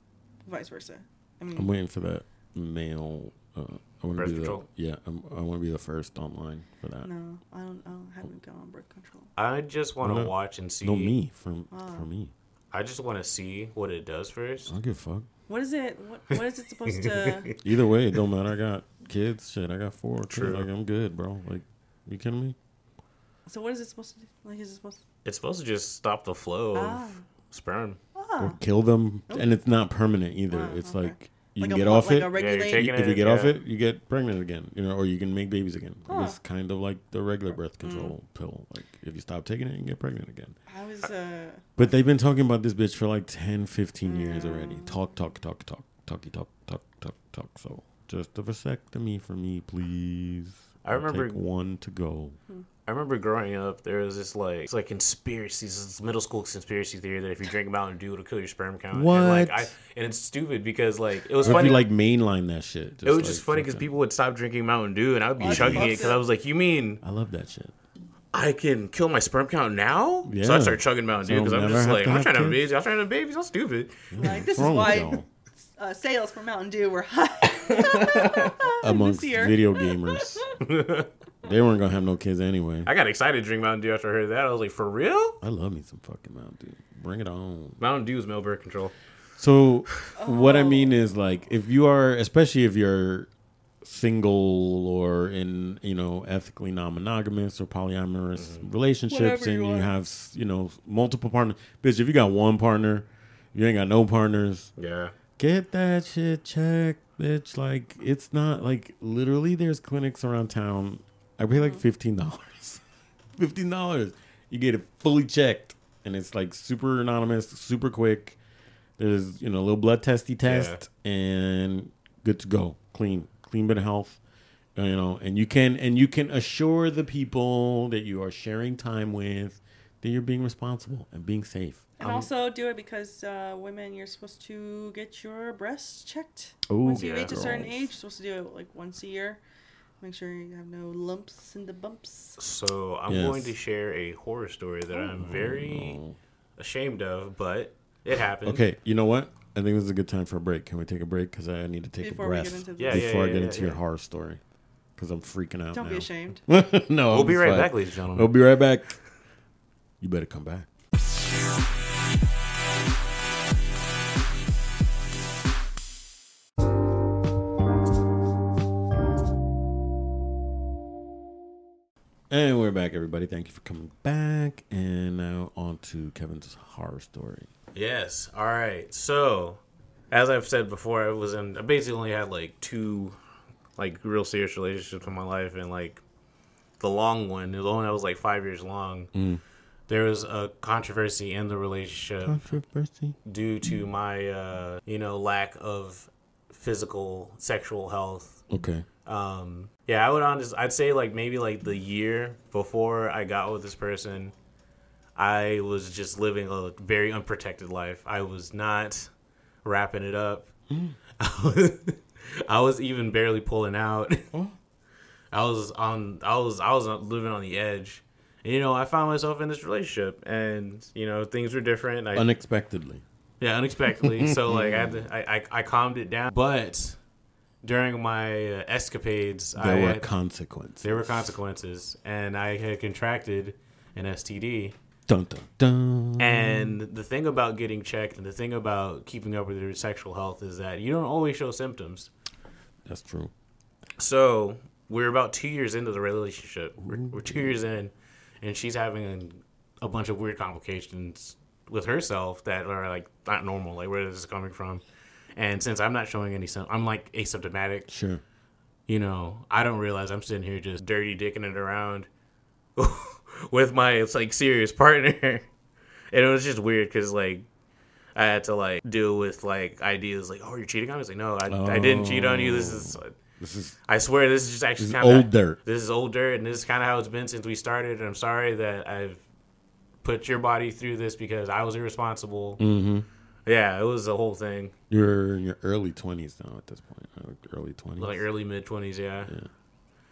vice versa. I mean, I'm waiting for that male. Uh, I want to Birth be the control? yeah. I'm, I want to be the first online for that. no, I don't. I don't haven't gone on birth control. I just want to watch and see. No, me from Ah. for me. I just want to see what it does first. I don't give a fuck. What is it? What What is it supposed to? (laughs) Either way, it don't matter. I got kids. Shit, I got four. True. True. Like I'm good, bro. Like, you kidding me? So what is it supposed to do? Like, is it supposed? To, It's supposed to just stop the flow of ah, sperm. Or ah, kill them, and it's not permanent either. Ah, it's okay. like you like can a, get off like it. A regulate. taking if you it, get off it, you get pregnant again. You know, or you can make babies again. Huh. It's kind of like the regular birth Mm. control pill. Like if you stop taking it, you can get pregnant again. I was. Uh, But they've been talking about this bitch for like 10, 15 years already. Mm. Talk, talk, talk, talk, talky, talk, talk, talk, talk. So just a vasectomy for me, please. I remember- take one to go. I remember growing up, there was this like it's like conspiracies, this middle school conspiracy theory that if you drink Mountain Dew, it'll kill your sperm count. And like What? I and it's stupid because like it was Or if funny. you like mainline that shit. it was like, just funny because people would stop drinking Mountain Dew and I would be Oh, chugging it because. I was like, "You mean I love that shit. I can kill my sperm count now?" So I Yeah. started chugging Mountain Dew because I'm just like, I'm trying to have kids? babies. I'm trying to have babies. I'm stupid. like this is What's wrong with why (laughs) uh, sales for Mountain Dew were high. (laughs) Amongst video gamers. (laughs) they weren't going to have no kids anyway. I got excited to drink Mountain Dew after I heard that. I was like, "For real?" I love me some fucking Mountain Dew. Bring it on. Mountain Dew is male birth control. So (laughs) what I Oh. mean is like if you are especially if you're single or in you know ethically non-monogamous or polyamorous mm-hmm. relationships Whatever and you you have you know multiple partners bitch if you got one partner you ain't got no partners Yeah. get that shit checked bitch like it's not like literally there's clinics around town i pay like $15 (laughs) $15 you get it fully checked and it's like super anonymous super quick. There's you know a little blood testy test and good to go. Clean clean bit of health uh, you know and you can and you can assure the people that you are sharing time with that you're being responsible and being safe. And also do it because uh, women, you're supposed to get your breasts checked. Oh, once you yeah. reach a certain age, you're supposed to do it like once a year. Make sure you have no lumps in the bumps. So I'm Yes. going to share a horror story that I'm very Oh. ashamed of, but it happened. Okay, you know what? I think this is a good time for a break. Can we take a break? Because I need to take Before a we breath get into this. Yeah, yeah, before I get yeah, into your horror story. Because I'm freaking out. Don't now. be ashamed. (laughs) no, We'll be I'm right fine. back, ladies and gentlemen. We'll be right back. You better come back. Back, everybody. Thank you for coming back. And now on to Kevin's horror story. Yes. All right. So, as I've said before, I was in. I basically only had like two, like real serious relationships in my life, and like the long one, the one that was like five years long. Mm. There was a controversy in the relationship Controversy. due to my, uh, you know, lack of physical sexual health. Okay. Um, yeah, I would honest. I'd say like maybe like the year before I got with this person, I was just living a very unprotected life. I was not wrapping it up. I, was, (laughs) I was even barely pulling out. (laughs) I was on. I was. I was living on the edge. And, you know, I found myself in this relationship, and you know, things were different. I, Unexpectedly. yeah, unexpectedly. so like I had to, I, I I calmed it down. But during my uh, escapades, There I were had- consequences. there were consequences, and I had contracted an STD. Dun, dun, dun. And the thing about getting checked, and the thing about keeping up with your sexual health, is that you don't always show symptoms. That's true. So we're about two years into the relationship. We're, we're two years in, and she's having a, a bunch of weird complications with herself that are like not normal. Like where is this coming from? And since I'm not showing any symptoms, I'm like asymptomatic. Sure. You know, I don't realize I'm sitting here just dirty dicking it around (laughs) with my it's like serious partner, (laughs) and it was just weird because like I had to like deal with like ideas like, oh, you're cheating on me. It's like, no, I, I didn't cheat on you. This is, This is I swear, this is just actually this is kind of old dirt. This is old dirt, and this is kind of how it's been since we started. And I'm sorry that I've put your body through this because I was irresponsible. Mm-hmm. Yeah, it was a whole thing, You're in your early twenties now at this point. uh, Early twenties. like early mid twenties. Yeah. Yeah.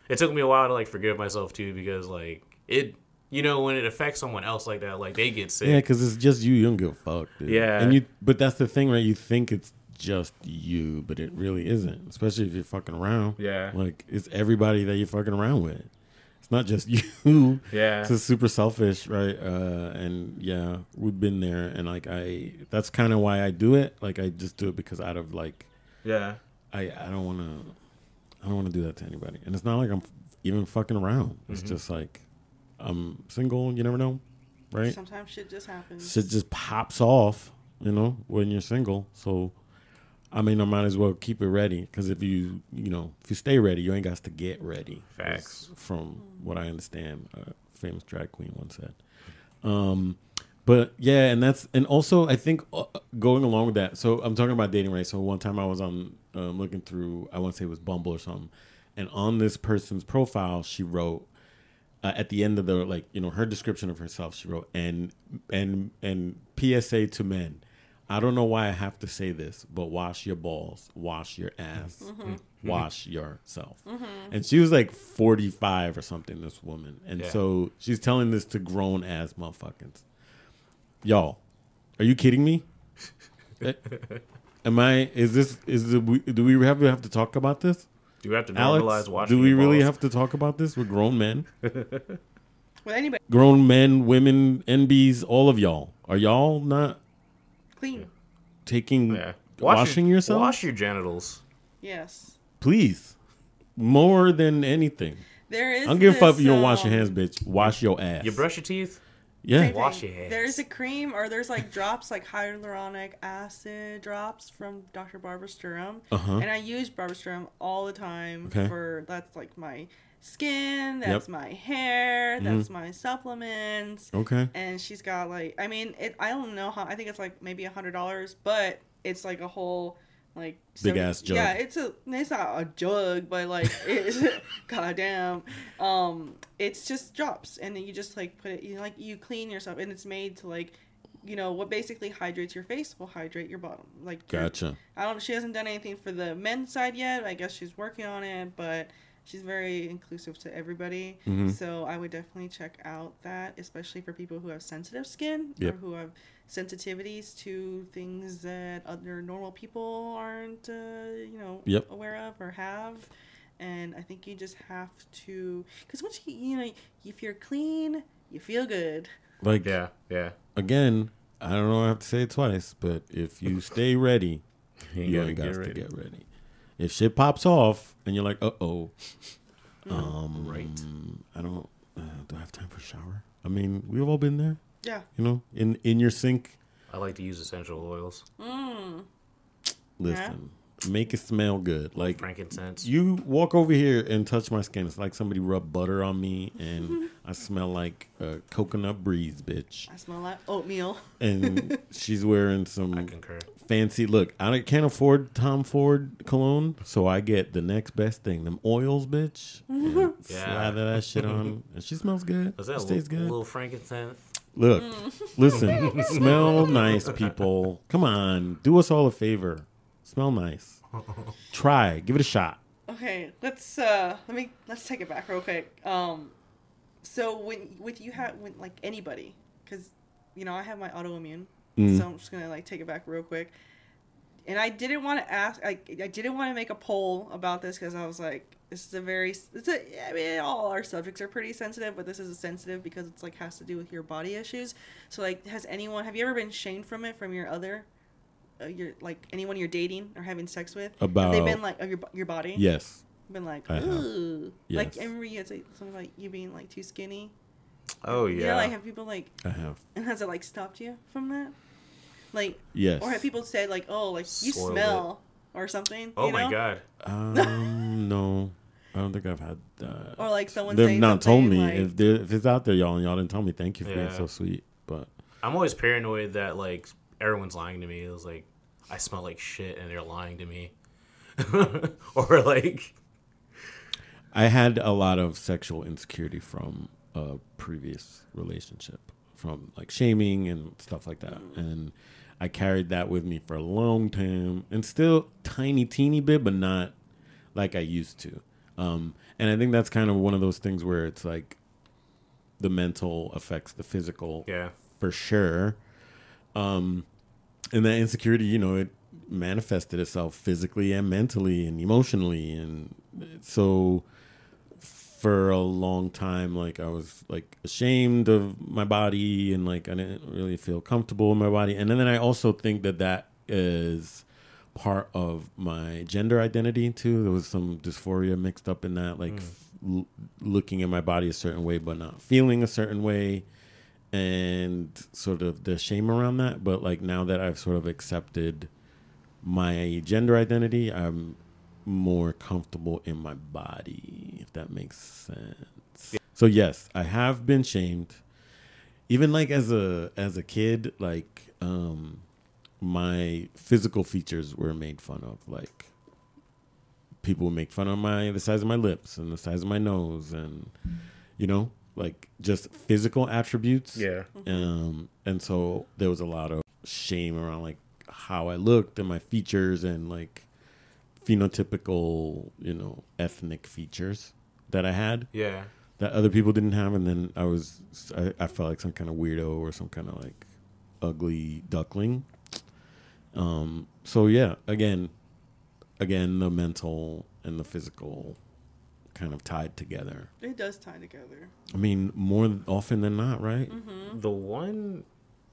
it took me a while to like forgive myself too because like it, you know, when it affects someone else like that, like they get sick. Yeah, because it's just you. You don't give a fuck, dude. Yeah. and you. But that's the thing, right? You think it's just you, but it really isn't. Especially if you're fucking around. Yeah. Like it's everybody that you're fucking around with. It's not just (laughs) you. Yeah. It's just super selfish, right? Uh, and yeah, we've been there, and like I, that's kind of why I do it. Like I just do it because out of like yeah. I I don't want to I don't want to do that to anybody. And it's not like I'm f- even fucking around. It's Mm-hmm. just like I'm single. You never know, right? Sometimes shit just happens. Shit just pops off, you know, when you're single. So I mean, I might as well keep it ready because if you you know if you stay ready, you ain't got to get ready. Facts. From what I understand, a famous drag queen once said. Um, but yeah, and that's and also I think uh, going along with that. So I'm talking about dating, right? So one time I was on um, looking through, I want to say it was Bumble or something, and on this person's profile, she wrote uh, at the end of the like you know her description of herself, she wrote and and and PSA to men. I don't know why I have to say this, but wash your balls, wash your ass, mm-hmm. wash mm-hmm. yourself. Mm-hmm. And she was like 45 or something, this woman. And Yeah. so she's telling this to grown ass motherfuckers. Y'all, are you kidding me? (laughs) Am I, is this, is the, we- do we have to have to talk about this? Do we have to normalize Alex, washing? do we really have to talk about this? We're grown men. (laughs) With anybody Grown men, women, NBs, all of y'all. Are y'all not clean. taking, Yeah. Wash washing your, yourself? Wash your genitals. Yes. Please. More than anything. There is. I don't give a fuck if you don't wash your um, hands, bitch. Wash your ass. You brush your teeth. Yeah. same Wash thing. your hands. There's a cream or there's like drops like hyaluronic acid drops from Dr. Barbara Sturm. Uh-huh. And I use Barbara Sturm all the time Okay. for that's like my skin, that's my hair, Mm-hmm. that's my supplements. Okay. And she's got like I mean it I don't know how I think it's like maybe a hundred dollars, but it's like a whole like Big ass jug. Yeah, it's a it's not a jug, but like (laughs) it's (laughs) goddamn. Um it's just drops and then you just like put it you like you clean yourself and it's made to like you know what basically hydrates your face will hydrate your bottom. Like your- Gotcha. I don't. She hasn't done anything for the men's side yet. I guess she's working on it, but she's very inclusive to everybody. Mhm. So I would definitely check out that, especially for people who have sensitive skin Yep. or who have sensitivities to things that other normal people aren't, uh, you know, Yep. aware of or have. And I think you just have to, because once you, you know, if you're clean, you feel good. Like, Yeah, yeah. again, I don't know I have to say it twice, but if you (laughs) stay ready, You you gotta ain't got get to ready. get ready. If shit pops off and you're like, uh oh, (laughs) um, Right. I don't, uh, do I have time for a shower? I mean, we've all been there, Yeah. you know, in in your sink. I like to use essential oils, Mm. Listen, make it smell good. Like frankincense. you walk over here and touch my skin. It's like somebody rubbed butter on me, and (laughs) I smell like a coconut breeze, bitch. I smell like oatmeal. And (laughs) she's wearing some. I some concur. Fancy look. I can't afford Tom Ford cologne, so I get the next best thing. Them oils, bitch. and Yeah. Slather that shit on, and she smells good. Was that It a stays little, good. little frankincense? Look, listen, (laughs) smell nice, people. Come on, do us all a favor. Smell nice. Try, give it a shot. Okay, let's uh let me let's take it back real quick. Um so when with you have when like anybody cuz you know, I have my autoimmune. Mm. So I'm just going to like take it back real quick. And I didn't want to ask I I didn't want to make a poll about this cuz I was like this is a very it's a I mean all our subjects are pretty sensitive, but this is a sensitive because it's like has to do with your body issues. So like has anyone have you ever been shamed from it from your other uh, your like anyone you're dating or having sex with? Have About they been like of your your body? yes, been like, I have. ooh. Like, Yes. I remember you had say something like you being like too skinny. Oh Yeah. yeah. like have people like, I have. and has it like stopped you from that? Like, Yes. or have people say like, oh, like you Spoiled smell or something? oh you my know? god. Um, (laughs) no, I don't think I've had that. Or like someone They've not told me. like, if if it's out there, y'all, and y'all didn't tell me, thank you for being so sweet. But I'm always paranoid that like everyone's lying to me. It was like I smell like shit and they're lying to me, (laughs) or like I had a lot of sexual insecurity from a previous relationship, from like shaming and stuff like that, and I carried that with me for a long time, and still tiny, teeny bit, but not like I used to. Um, and I think that's kind of one of those things where it's like the mental affects the physical yeah, for sure. Um, and that insecurity, you know, it manifested itself physically and mentally and emotionally, and so for a long time, like I was like ashamed of my body, and like I didn't really feel comfortable in my body, and then I also think that that is part of my gender identity too. There was some dysphoria mixed up in that, like Mm. l- looking at my body a certain way but not feeling a certain way, and sort of the shame around that. But like now that I've sort of accepted my gender identity, I'm more comfortable in my body, if that makes sense. So yes, I have been shamed. Even like as a as a kid, like um my physical features were made fun of. Like people would make fun of my the size of my lips and the size of my nose and you know, like just physical attributes. yeah, Um, and so there was a lot of shame around like how I looked and my features and like phenotypical, you know, ethnic features that I had yeah. that other people didn't have. And then I was, I, I felt like some kind of weirdo or some kind of like ugly duckling. Um, so yeah, again, again, the mental and the physical kind of tied together. It does tie together. I mean, more often than not, right? The one,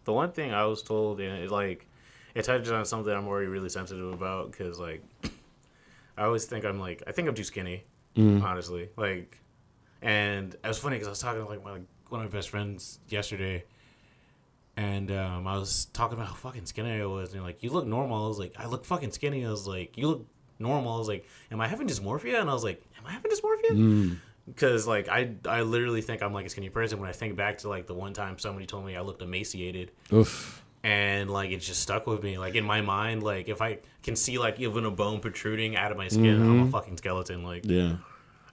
the one thing I was told, and it like, it touches on something I'm already really sensitive about because like, I always think I'm like, I think I'm too skinny, honestly. Like, and it was funny because I was talking to like my one of my best friends yesterday, and um, I was talking about how fucking skinny I was, and they're like, you look normal. I was like, I look fucking skinny. I was like, you look normal. I was like, am I having dysmorphia? And I was like, am I having dysmorphia? Mm. because like I I literally think I'm like a skinny person when I think back to like the one time somebody told me I looked emaciated Oof. And like it just stuck with me like in my mind like if I can see like even a bone protruding out of my skin I'm a fucking skeleton like Yeah.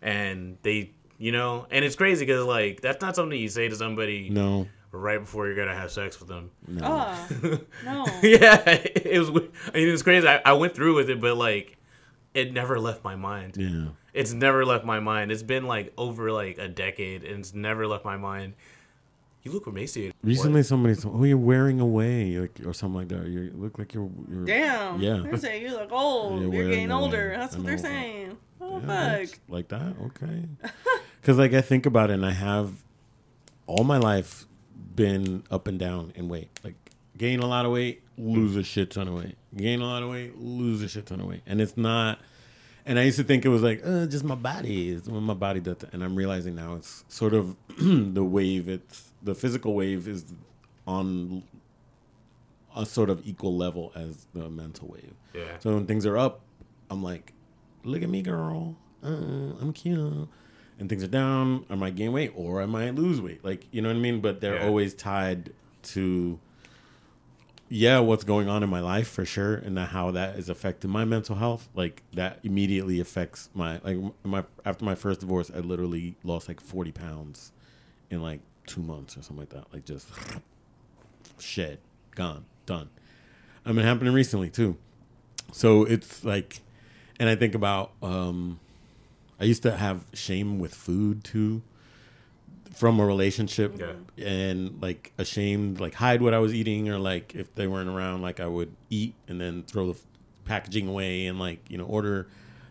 and they you know and it's crazy because like that's not something you say to somebody No. right before you're gonna have sex with them No. Ah, (laughs) no. yeah it was I mean it was crazy I, I went through with it but like it never left my mind Yeah. it's never left my mind. It's been like over like a decade, and it's never left my mind. You look emaciated. Recently, somebody said, "Oh, you're wearing away," like or something like that. You look like you're. you're Damn. Yeah. They're saying you look old. Yeah, You're wearing getting away. older. That's what they're know. saying. Oh, Yeah, fuck. like that. Okay. (laughs) Because like I think about it, and I have all my life been up and down in weight. Like gain a lot of weight, lose a shit ton of weight. Gain a lot of weight, lose a shit ton of weight. And it's not. And I used to think it was like uh, just my body. It's when my body does that. And I'm realizing now it's sort of (clears throat) the wave. It's the physical wave is on a sort of equal level as the mental wave. Yeah. So when things are up, I'm like, look at me, girl. Uh, I'm cute. And things are down, I might gain weight or I might lose weight. Like, you know what I mean? But they're Yeah. always tied to, yeah, what's going on in my life for sure, and how that is affecting my mental health. Like that immediately affects my like my after my first divorce, I literally lost like 40 pounds in like two months or something like that. Like just (laughs) shed, gone, done. I mean, happening recently too. So it's like, and I think about, um, I used to have shame with food too from a relationship Yeah. and like ashamed, like hide what I was eating or like if they weren't around, like I would eat and then throw the f- packaging away and like, you know, order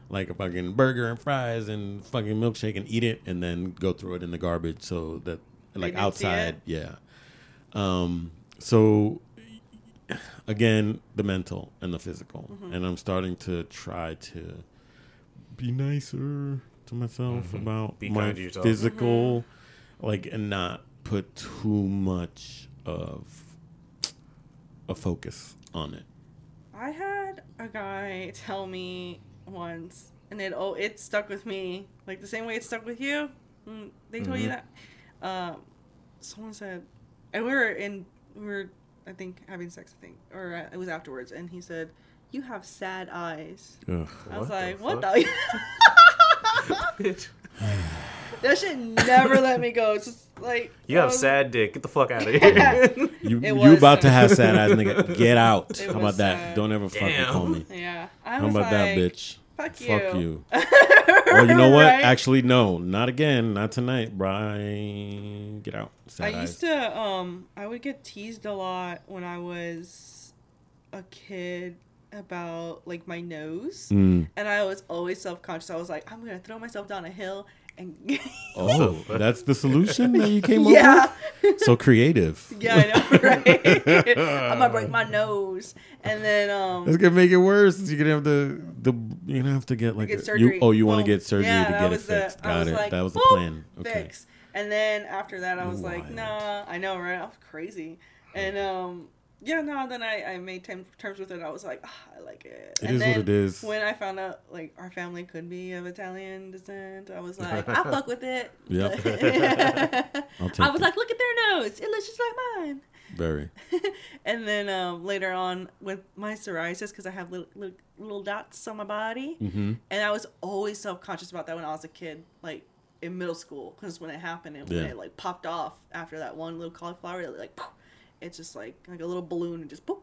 like a fucking burger and fries and fucking milkshake and eat it and then go throw it in the garbage so that like outside, yeah. Um, so again, the mental and the physical, Mm-hmm. and I'm starting to try to be nicer to myself Mhm. about Be my kind to physical, Mm-hmm. like, and not put too much of a focus on it. I had a guy tell me once, and it oh it stuck with me like the same way it stuck with you. Mm, They told you Mhm. that. Um, someone said, and we were in we were I think having sex. I think, or uh, it was afterwards, and he said, "You have sad eyes." Ugh. I was What the like, "What fuck? the?" (laughs) (laughs) Bitch. that shit never let me go. It's just like You I have was- sad dick. Get the fuck out of (laughs) here. You It you was about to sad. have sad eyes, nigga? Get out. It How was about that? sad. Don't ever fucking Damn. call me. Yeah, I How was about that, bitch? Fuck you. Fuck you. (laughs) Oh, you know what? Right? Actually, no, not again. Not tonight, Brian. Get out. Sad I eyes. used to um I would get teased a lot when I was a kid about like my nose. Mm. And I was always self conscious. I was like, I'm gonna throw myself down a hill and (laughs) Oh, (laughs) that's the solution that you came up Yeah. with. So creative. (laughs) Yeah, I know, right? I'm gonna break my nose. And then um That's gonna make it worse. You're gonna have to the you're gonna have to get like get a- surgery. you. Oh, you want to get surgery Yeah, to get it was the- fixed. Got it. like, that was the plan. Okay. fix. And then after that, I was like, nah, I know, right? I was crazy. And um, yeah, no. Then I I made terms with it. I was like, ah, I like it. It and is then what it is. When I found out like our family could be of Italian descent, I was like, (laughs) I fuck with it. Yep. (laughs) I was it. like, look at their nose. It looks just like mine. Very. (laughs) and then um, later on with my psoriasis, because I have little, little little dots on my body, Mm-hmm. and I was always self conscious about that when I was a kid, like in middle school, because when it happened and when Yeah. it like popped off after that one little cauliflower, it, like poof, it's just like like a little balloon and just boop,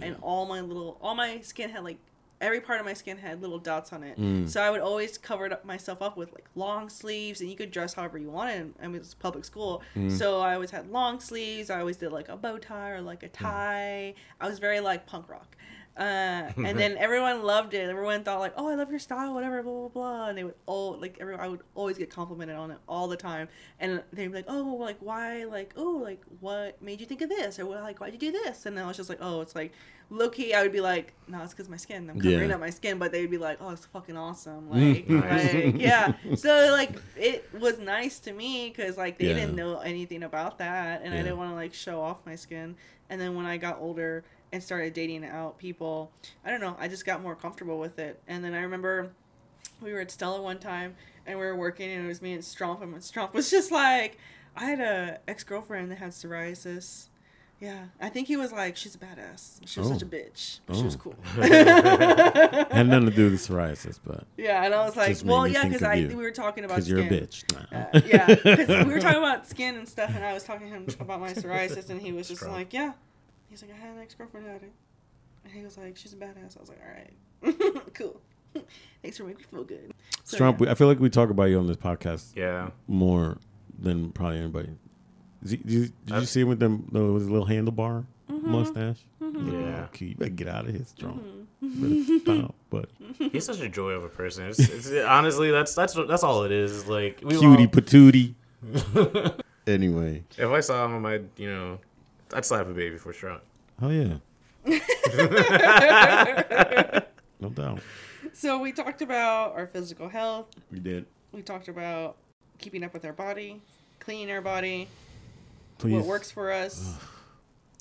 and all my little all my skin had like every part of my skin had little dots on it. Mm. So I would always cover up myself up with like long sleeves, and you could dress however you wanted. I mean, it was public school, Mm. so I always had long sleeves. I always did like a bow tie or like a Mm. tie. I was very like punk rock. Uh, and (laughs) then everyone loved it. Everyone thought like, "Oh, I love your style, whatever, blah blah blah." And they would all like, everyone, I would always get complimented on it all the time. And they'd be like, "Oh, like why? Like oh, like what made you think of this? Or well, like why'd you do this?" And then I was just like, "Oh, it's like low key." I would be like, "No, it's because my skin. I'm covering Yeah. up my skin." But they'd be like, "Oh, it's fucking awesome!" (laughs) Like, Nice. like yeah. So like it was nice to me because like they Yeah. didn't know anything about that, and I didn't want to like show off my skin. And then when I got older and started dating out people, I don't know, I just got more comfortable with it. And then I remember we were at Stella one time and we were working and it was me and Stromp and Stromp was (laughs) just like I had a ex girlfriend that had psoriasis. Yeah. I think he was like, She's a badass. She was Oh. such a bitch. But she was Oh. cool. (laughs) Had nothing to do with psoriasis, but yeah, and I was like, Well, yeah, because I we were talking about because you're a skin. bitch. Nah. Uh, yeah, because we were talking (laughs) about skin and stuff, and I was talking to him about my psoriasis, and he was just Strong. like, "Yeah." He's like, "I had an ex girlfriend had it," and he was like, "She's a badass." I was like, "All right, (laughs) cool. (laughs) Thanks for making me feel good." So, Strump, yeah. we- I feel like we talk about you on this podcast yeah. more than probably anybody. Is he, did you, did you see him with them the, with his little handlebar Mm-hmm. mustache? Yeah. Okay, you better get out of here, Strump. Mm-hmm. (laughs) Stop, but He's such a joy of a person. It's, it's, honestly, that's that's that's all it is. Like we cutie all- patootie. anyway, if I saw him, I you know, I'd slap a baby for sure. oh yeah, (laughs) no doubt. So we talked about our physical health. We did. We talked about keeping up with our body, cleaning our body, Please, what works for us,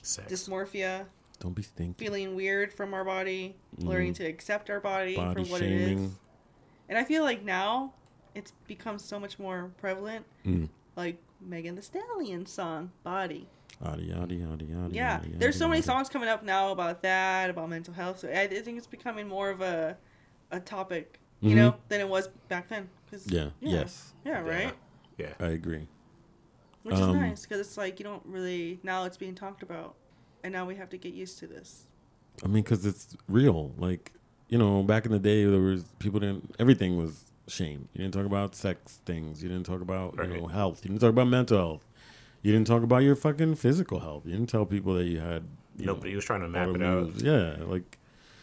Sex. dysmorphia, don't be stinky. feeling weird from our body, learning to accept our body, Mm. Body for what it shaming. is. And I feel like now it's become so much more prevalent. Mm. Like Megan Thee Stallion song, Body. Yada yada yada yada. Yeah. yada, There's so yada, many yada. songs coming up now about that, about mental health. So I I think it's becoming more of a a topic, you Mhm. know, than it was back then. 'Cause- Yeah. Yes, Yeah, right? Yeah. I agree. Which is Um, nice because it's like you don't really, now it's being talked about. And now we have to get used to this. I mean, because it's real. Like, you know, back in the day, there was people didn't. Everything was shame. You didn't talk about sex things. You didn't talk about you know health. You didn't talk about mental health. You didn't talk about your fucking physical health. You didn't tell people that you had. You Nobody know, was trying to map it autoimmune- out. Yeah, like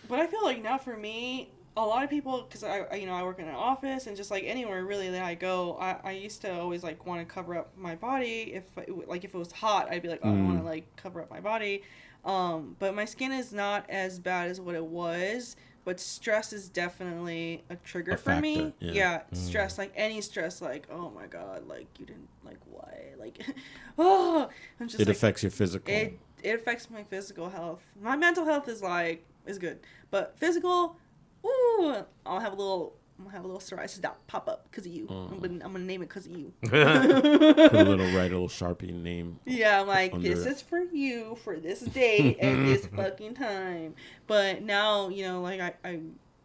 But I feel like now for me, a lot of people, because I, I, you know, I work in an office and just like anywhere really that I go, I, I used to always like want to cover up my body. If like if it was hot, I'd be like, oh, I want to Mm. like cover up my body. Um, but my skin is not as bad as what it was. But stress is definitely a trigger A for me. factor, yeah. Yeah, mm. stress, like any stress, like oh my god, like you didn't like why, like (laughs) oh, I'm just it like, affects your physical. it it affects my physical health. My mental health is like is good, but physical, ooh, I'll have a little I'm gonna have a little psoriasis dot pop up because of you. Oh. I'm, gonna, I'm gonna name it because of you. Put a little write a little sharpie name. Yeah, I'm like, this it. is for you for this date and this (laughs) fucking time. But now, you know, like I, I,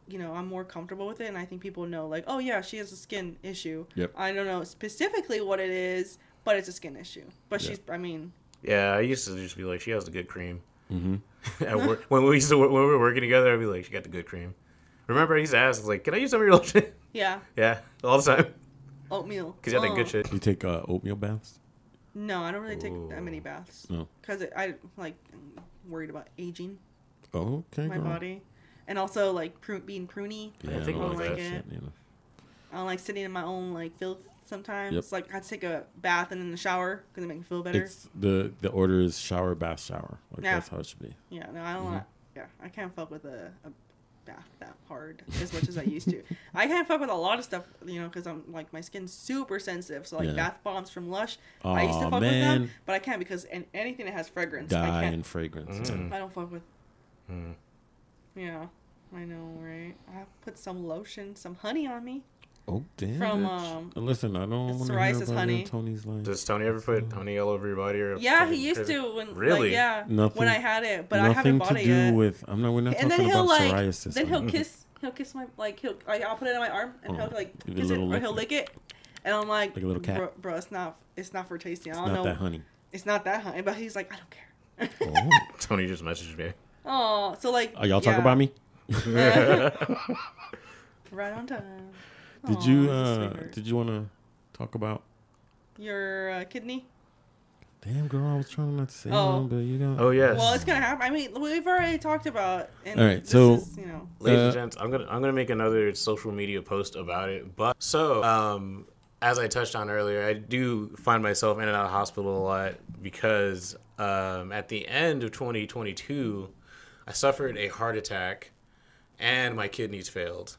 you know, I'm more comfortable with it, and I think people know, like, oh yeah, she has a skin issue. Yep. I don't know specifically what it is, but it's a skin issue. But Yeah. she's, I mean, Yeah, I used to just be like, she has the good cream. Mm-hmm. (laughs) At work, when we used to when we were working together, I'd be like, she got the good cream. Remember, he's used to ask, I was like, can I use some of your lotion? (laughs) yeah, yeah, all the time. oatmeal. Because you had that Oh. good shit. You take uh, oatmeal baths? No, I don't really take that many baths No. because I like I'm worried about aging Oh, okay. my girl. body, and also like prune, being pruny. I Yeah, didn't think I don't that that shit. shit, you know. I don't like sitting in my own like filth sometimes. Yep. Like I take a bath and in the shower because it makes me feel better. It's the the order is shower, bath, shower. Like Yeah. that's how it should be. Yeah, no, I don't. Mhm. want Yeah, I can't fuck with a, a bath that hard as much as I used to. (laughs) I can't fuck with a lot of stuff, you know, because I'm like my skin's super sensitive. So like Yeah. bath bombs from Lush, I used to Aw, fuck with them, but I can't because an anything that has fragrance, I Dye can't. and fragrance. Mm. I don't fuck with. Mm. Yeah, I know, right? I put some lotion, some honey on me. Oh damn. From, bitch. um, Listen, I don't want to hear about honey. your Tony's life. Does Tony ever put honey all over your body? Or Yeah, he used to when Really? like, yeah Nothing. when I had it, but I haven't bought to it do yet. with. I'm not. We're not and then talking he'll about like, psoriasis. then he'll kiss, he'll kiss my like he'll like I'll put it on my arm and Oh, he'll like like kiss it little or he'll lick. lick it, and I'm like, Like a little cat. bro, bro, it's not, it's not for tasting. I don't not know, that honey. it's not that honey, but he's like, I don't care. Oh. (laughs) Tony just messaged me. Oh, so like, Are y'all talking about me? (laughs) right on (laughs) time. Did Aw, you uh did you want to talk about? your uh, kidney? Damn girl, I was trying not to say Oh. nothing, but you got. Oh yes. Well, it's gonna happen. I mean, we've already talked about. And All right, this so- is, you know, Ladies Uh, and gents, I'm gonna I'm gonna make another social media post about it. But so um, as I touched on earlier, I do find myself in and out of hospital a lot because um, at the end of 2022, I suffered a heart attack and my kidneys failed.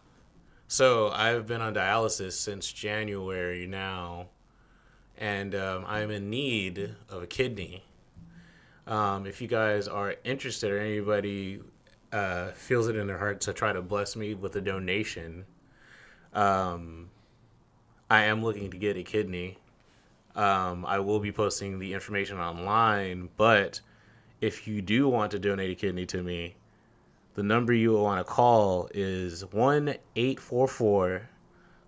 So I've been on dialysis since January now, and um, I'm in need of a kidney. Um, if you guys are interested or anybody uh, feels it in their heart to try to bless me with a donation, um, I am looking to get a kidney. Um, I will be posting the information online, but if you do want to donate a kidney to me, the number you will want to call is 1 844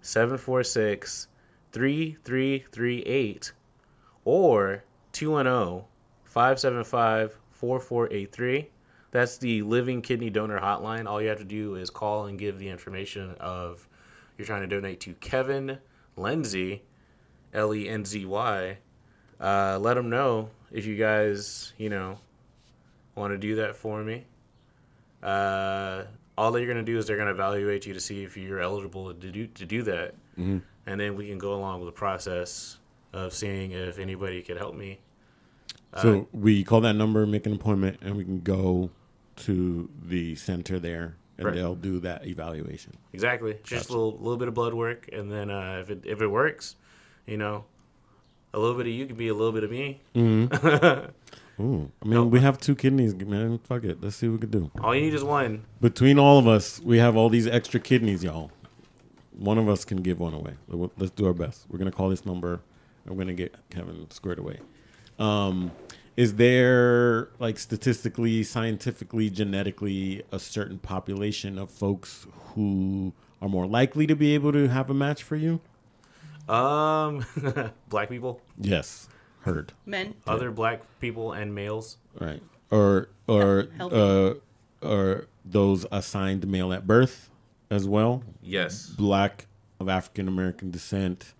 746 3338 or 210 575 4483. That's the Living Kidney Donor Hotline. All you have to do is call and give the information of you're trying to donate to Kevin Lenzy, L E N Z Y. Uh, let them know if you guys, you know, want to do that for me. Uh, all they're going to do is they're going to evaluate you to see if you're eligible to do, to do that. Mhm. And then we can go along with the process of seeing if anybody could help me. Uh, So we call that number, make an appointment, and we can go to the center there, and Right. they'll do that evaluation. Exactly. Just a little, little bit of blood work, and then uh, if it if it works, you know, a little bit of you can be a little bit of me. Mm-hmm. (laughs) Ooh, I mean, No. we have two kidneys, man. Fuck it. Let's see what we can do. All you need is one. Between all of us, we have all these extra kidneys, y'all. One of us can give one away. Let's do our best. We're gonna call this number. and We're gonna get Kevin squared away. Um, is there like statistically, scientifically, genetically a certain population of folks who are more likely to be able to have a match for you? Um, (laughs) black people, Yes, heard. men. other black people, and males. Right. Or or uh, or those assigned male at birth as well. Yes. Black of African American descent,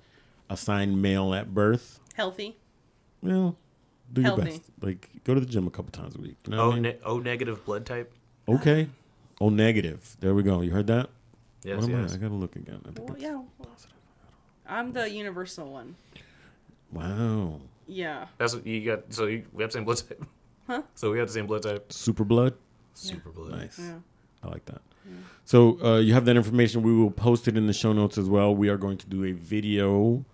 assigned male at birth. Healthy. Well, do your Healthy. best. Like go to the gym a couple times a week. You know O, what I mean? ne- o negative blood type. okay. O negative. There we go. You heard that? Yes. what am yes. I? I gotta look again. I think Well, it's yeah. I'm the universal one. Wow. Yeah. That's what you got. So you, we have the same blood type. Huh? (laughs) So we have the same blood type. Super blood. Super blood. Nice. Yeah. I like that. So uh, you have that information. We will post it in the show notes as well. We are going to do a video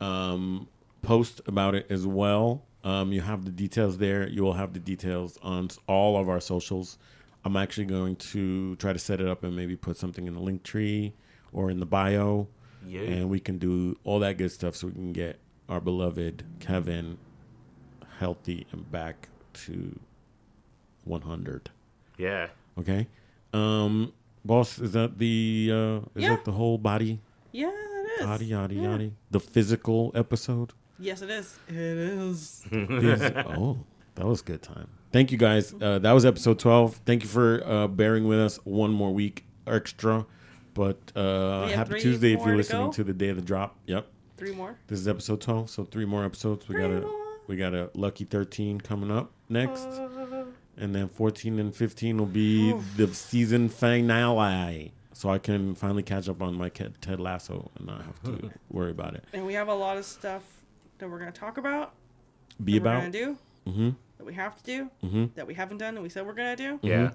um, post about it as well. Um, you have the details there. You will have the details on all of our socials. I'm actually going to try to set it up and maybe put something in the link tree or in the bio, Yeah. and we can do all that good stuff so we can get our beloved Kevin healthy and back to 100. yeah. Okay. Um, boss, is that the uh, is Yeah. that the whole body, Yeah, it is. yada yada Yeah. yada, the physical episode? Yes, it is. It is. These- (laughs) oh, that was a good time. Thank you guys. Uh, that was episode 12. Thank you for uh, bearing with us one more week extra. But uh, happy three Tuesday if you're to listening go? to the day of the drop. Yep. Three more. This is episode 12, so three more episodes. We got a more. we got a lucky 13 coming up next. Uh, and then 14 and 15 will be the season finale. So I can finally catch up on my Ted Ted Lasso and not have to (laughs) worry about it. and we have a lot of stuff that we're gonna talk about. Be that We're about. gonna do Mm-hmm. that we have to do Mm-hmm. that we haven't done and we said we're gonna do. Yeah. Gonna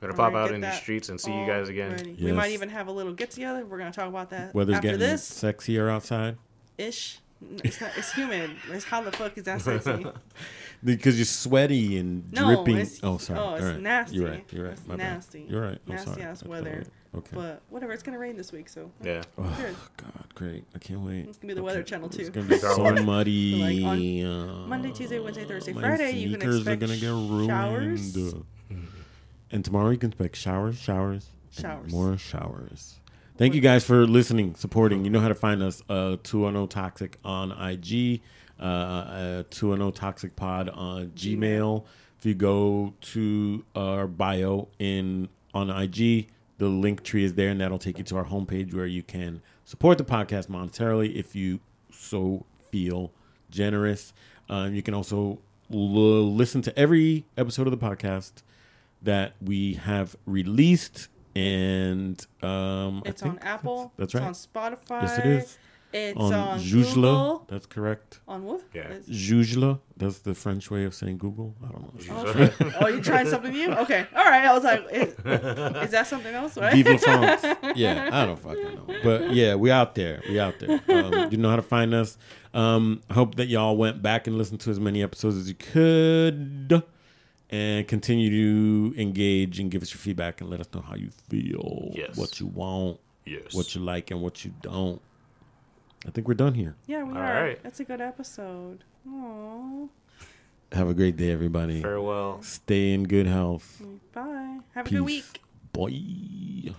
We're pop gonna out in the streets and see you guys again. already. We might even have a little get together. We're gonna talk about that Weather's after getting this sexier outside ish. It's not. It's humid. It's how the fuck is that sexy? (laughs) because you're sweaty and No, dripping. it's- oh, sorry. oh, it's All right. nasty. You're right. You're right. It's My bad. nasty. You're right. I'm Nasty sorry. ass I- weather. Okay. But whatever. It's gonna rain this week, so Yeah. Oh good. God, great! I can't wait. It's gonna be the Weather Channel, too. It's gonna be so (laughs) Like muddy. on uh, Monday, Tuesday, Wednesday, Thursday, my Friday, you can expect are gonna get ruined. showers. And tomorrow you can expect showers, showers, and Showers. more showers. Thank you guys for listening, supporting. You know how to find us. Uh, 210 Toxic on IG, uh, uh, 210 Toxic Pod on Gmail. If you go to our bio in on IG, the link tree is there, and that'll take you to our homepage where you can support the podcast monetarily if you so feel generous. Um, you can also l- listen to every episode of the podcast that we have released, and um, I It's on Apple. That's, it's right. on Spotify. yes, it is It's on, on, Joujla. Google. That's correct. On what? Yeah. It's- Joujla. That's the French way of saying Google. I don't know. Oh, okay. oh, you trying something new? Okay. All right. I was like, is, is that something else? Right? Vive la France. (laughs) Yeah, I don't fucking know. But yeah, we out there. We out there. Um, you know how to find us. Um, I hope that y'all went back and listened to as many episodes as you could. And continue to engage and give us your feedback and let us know how you feel. Yes. What you want, Yes. what you like, and what you don't. I think we're done here. Yeah, we All are. right. That's a good episode. Aww. Have a great day, everybody. Farewell. Stay in good health. Bye. Have a good week. Bye.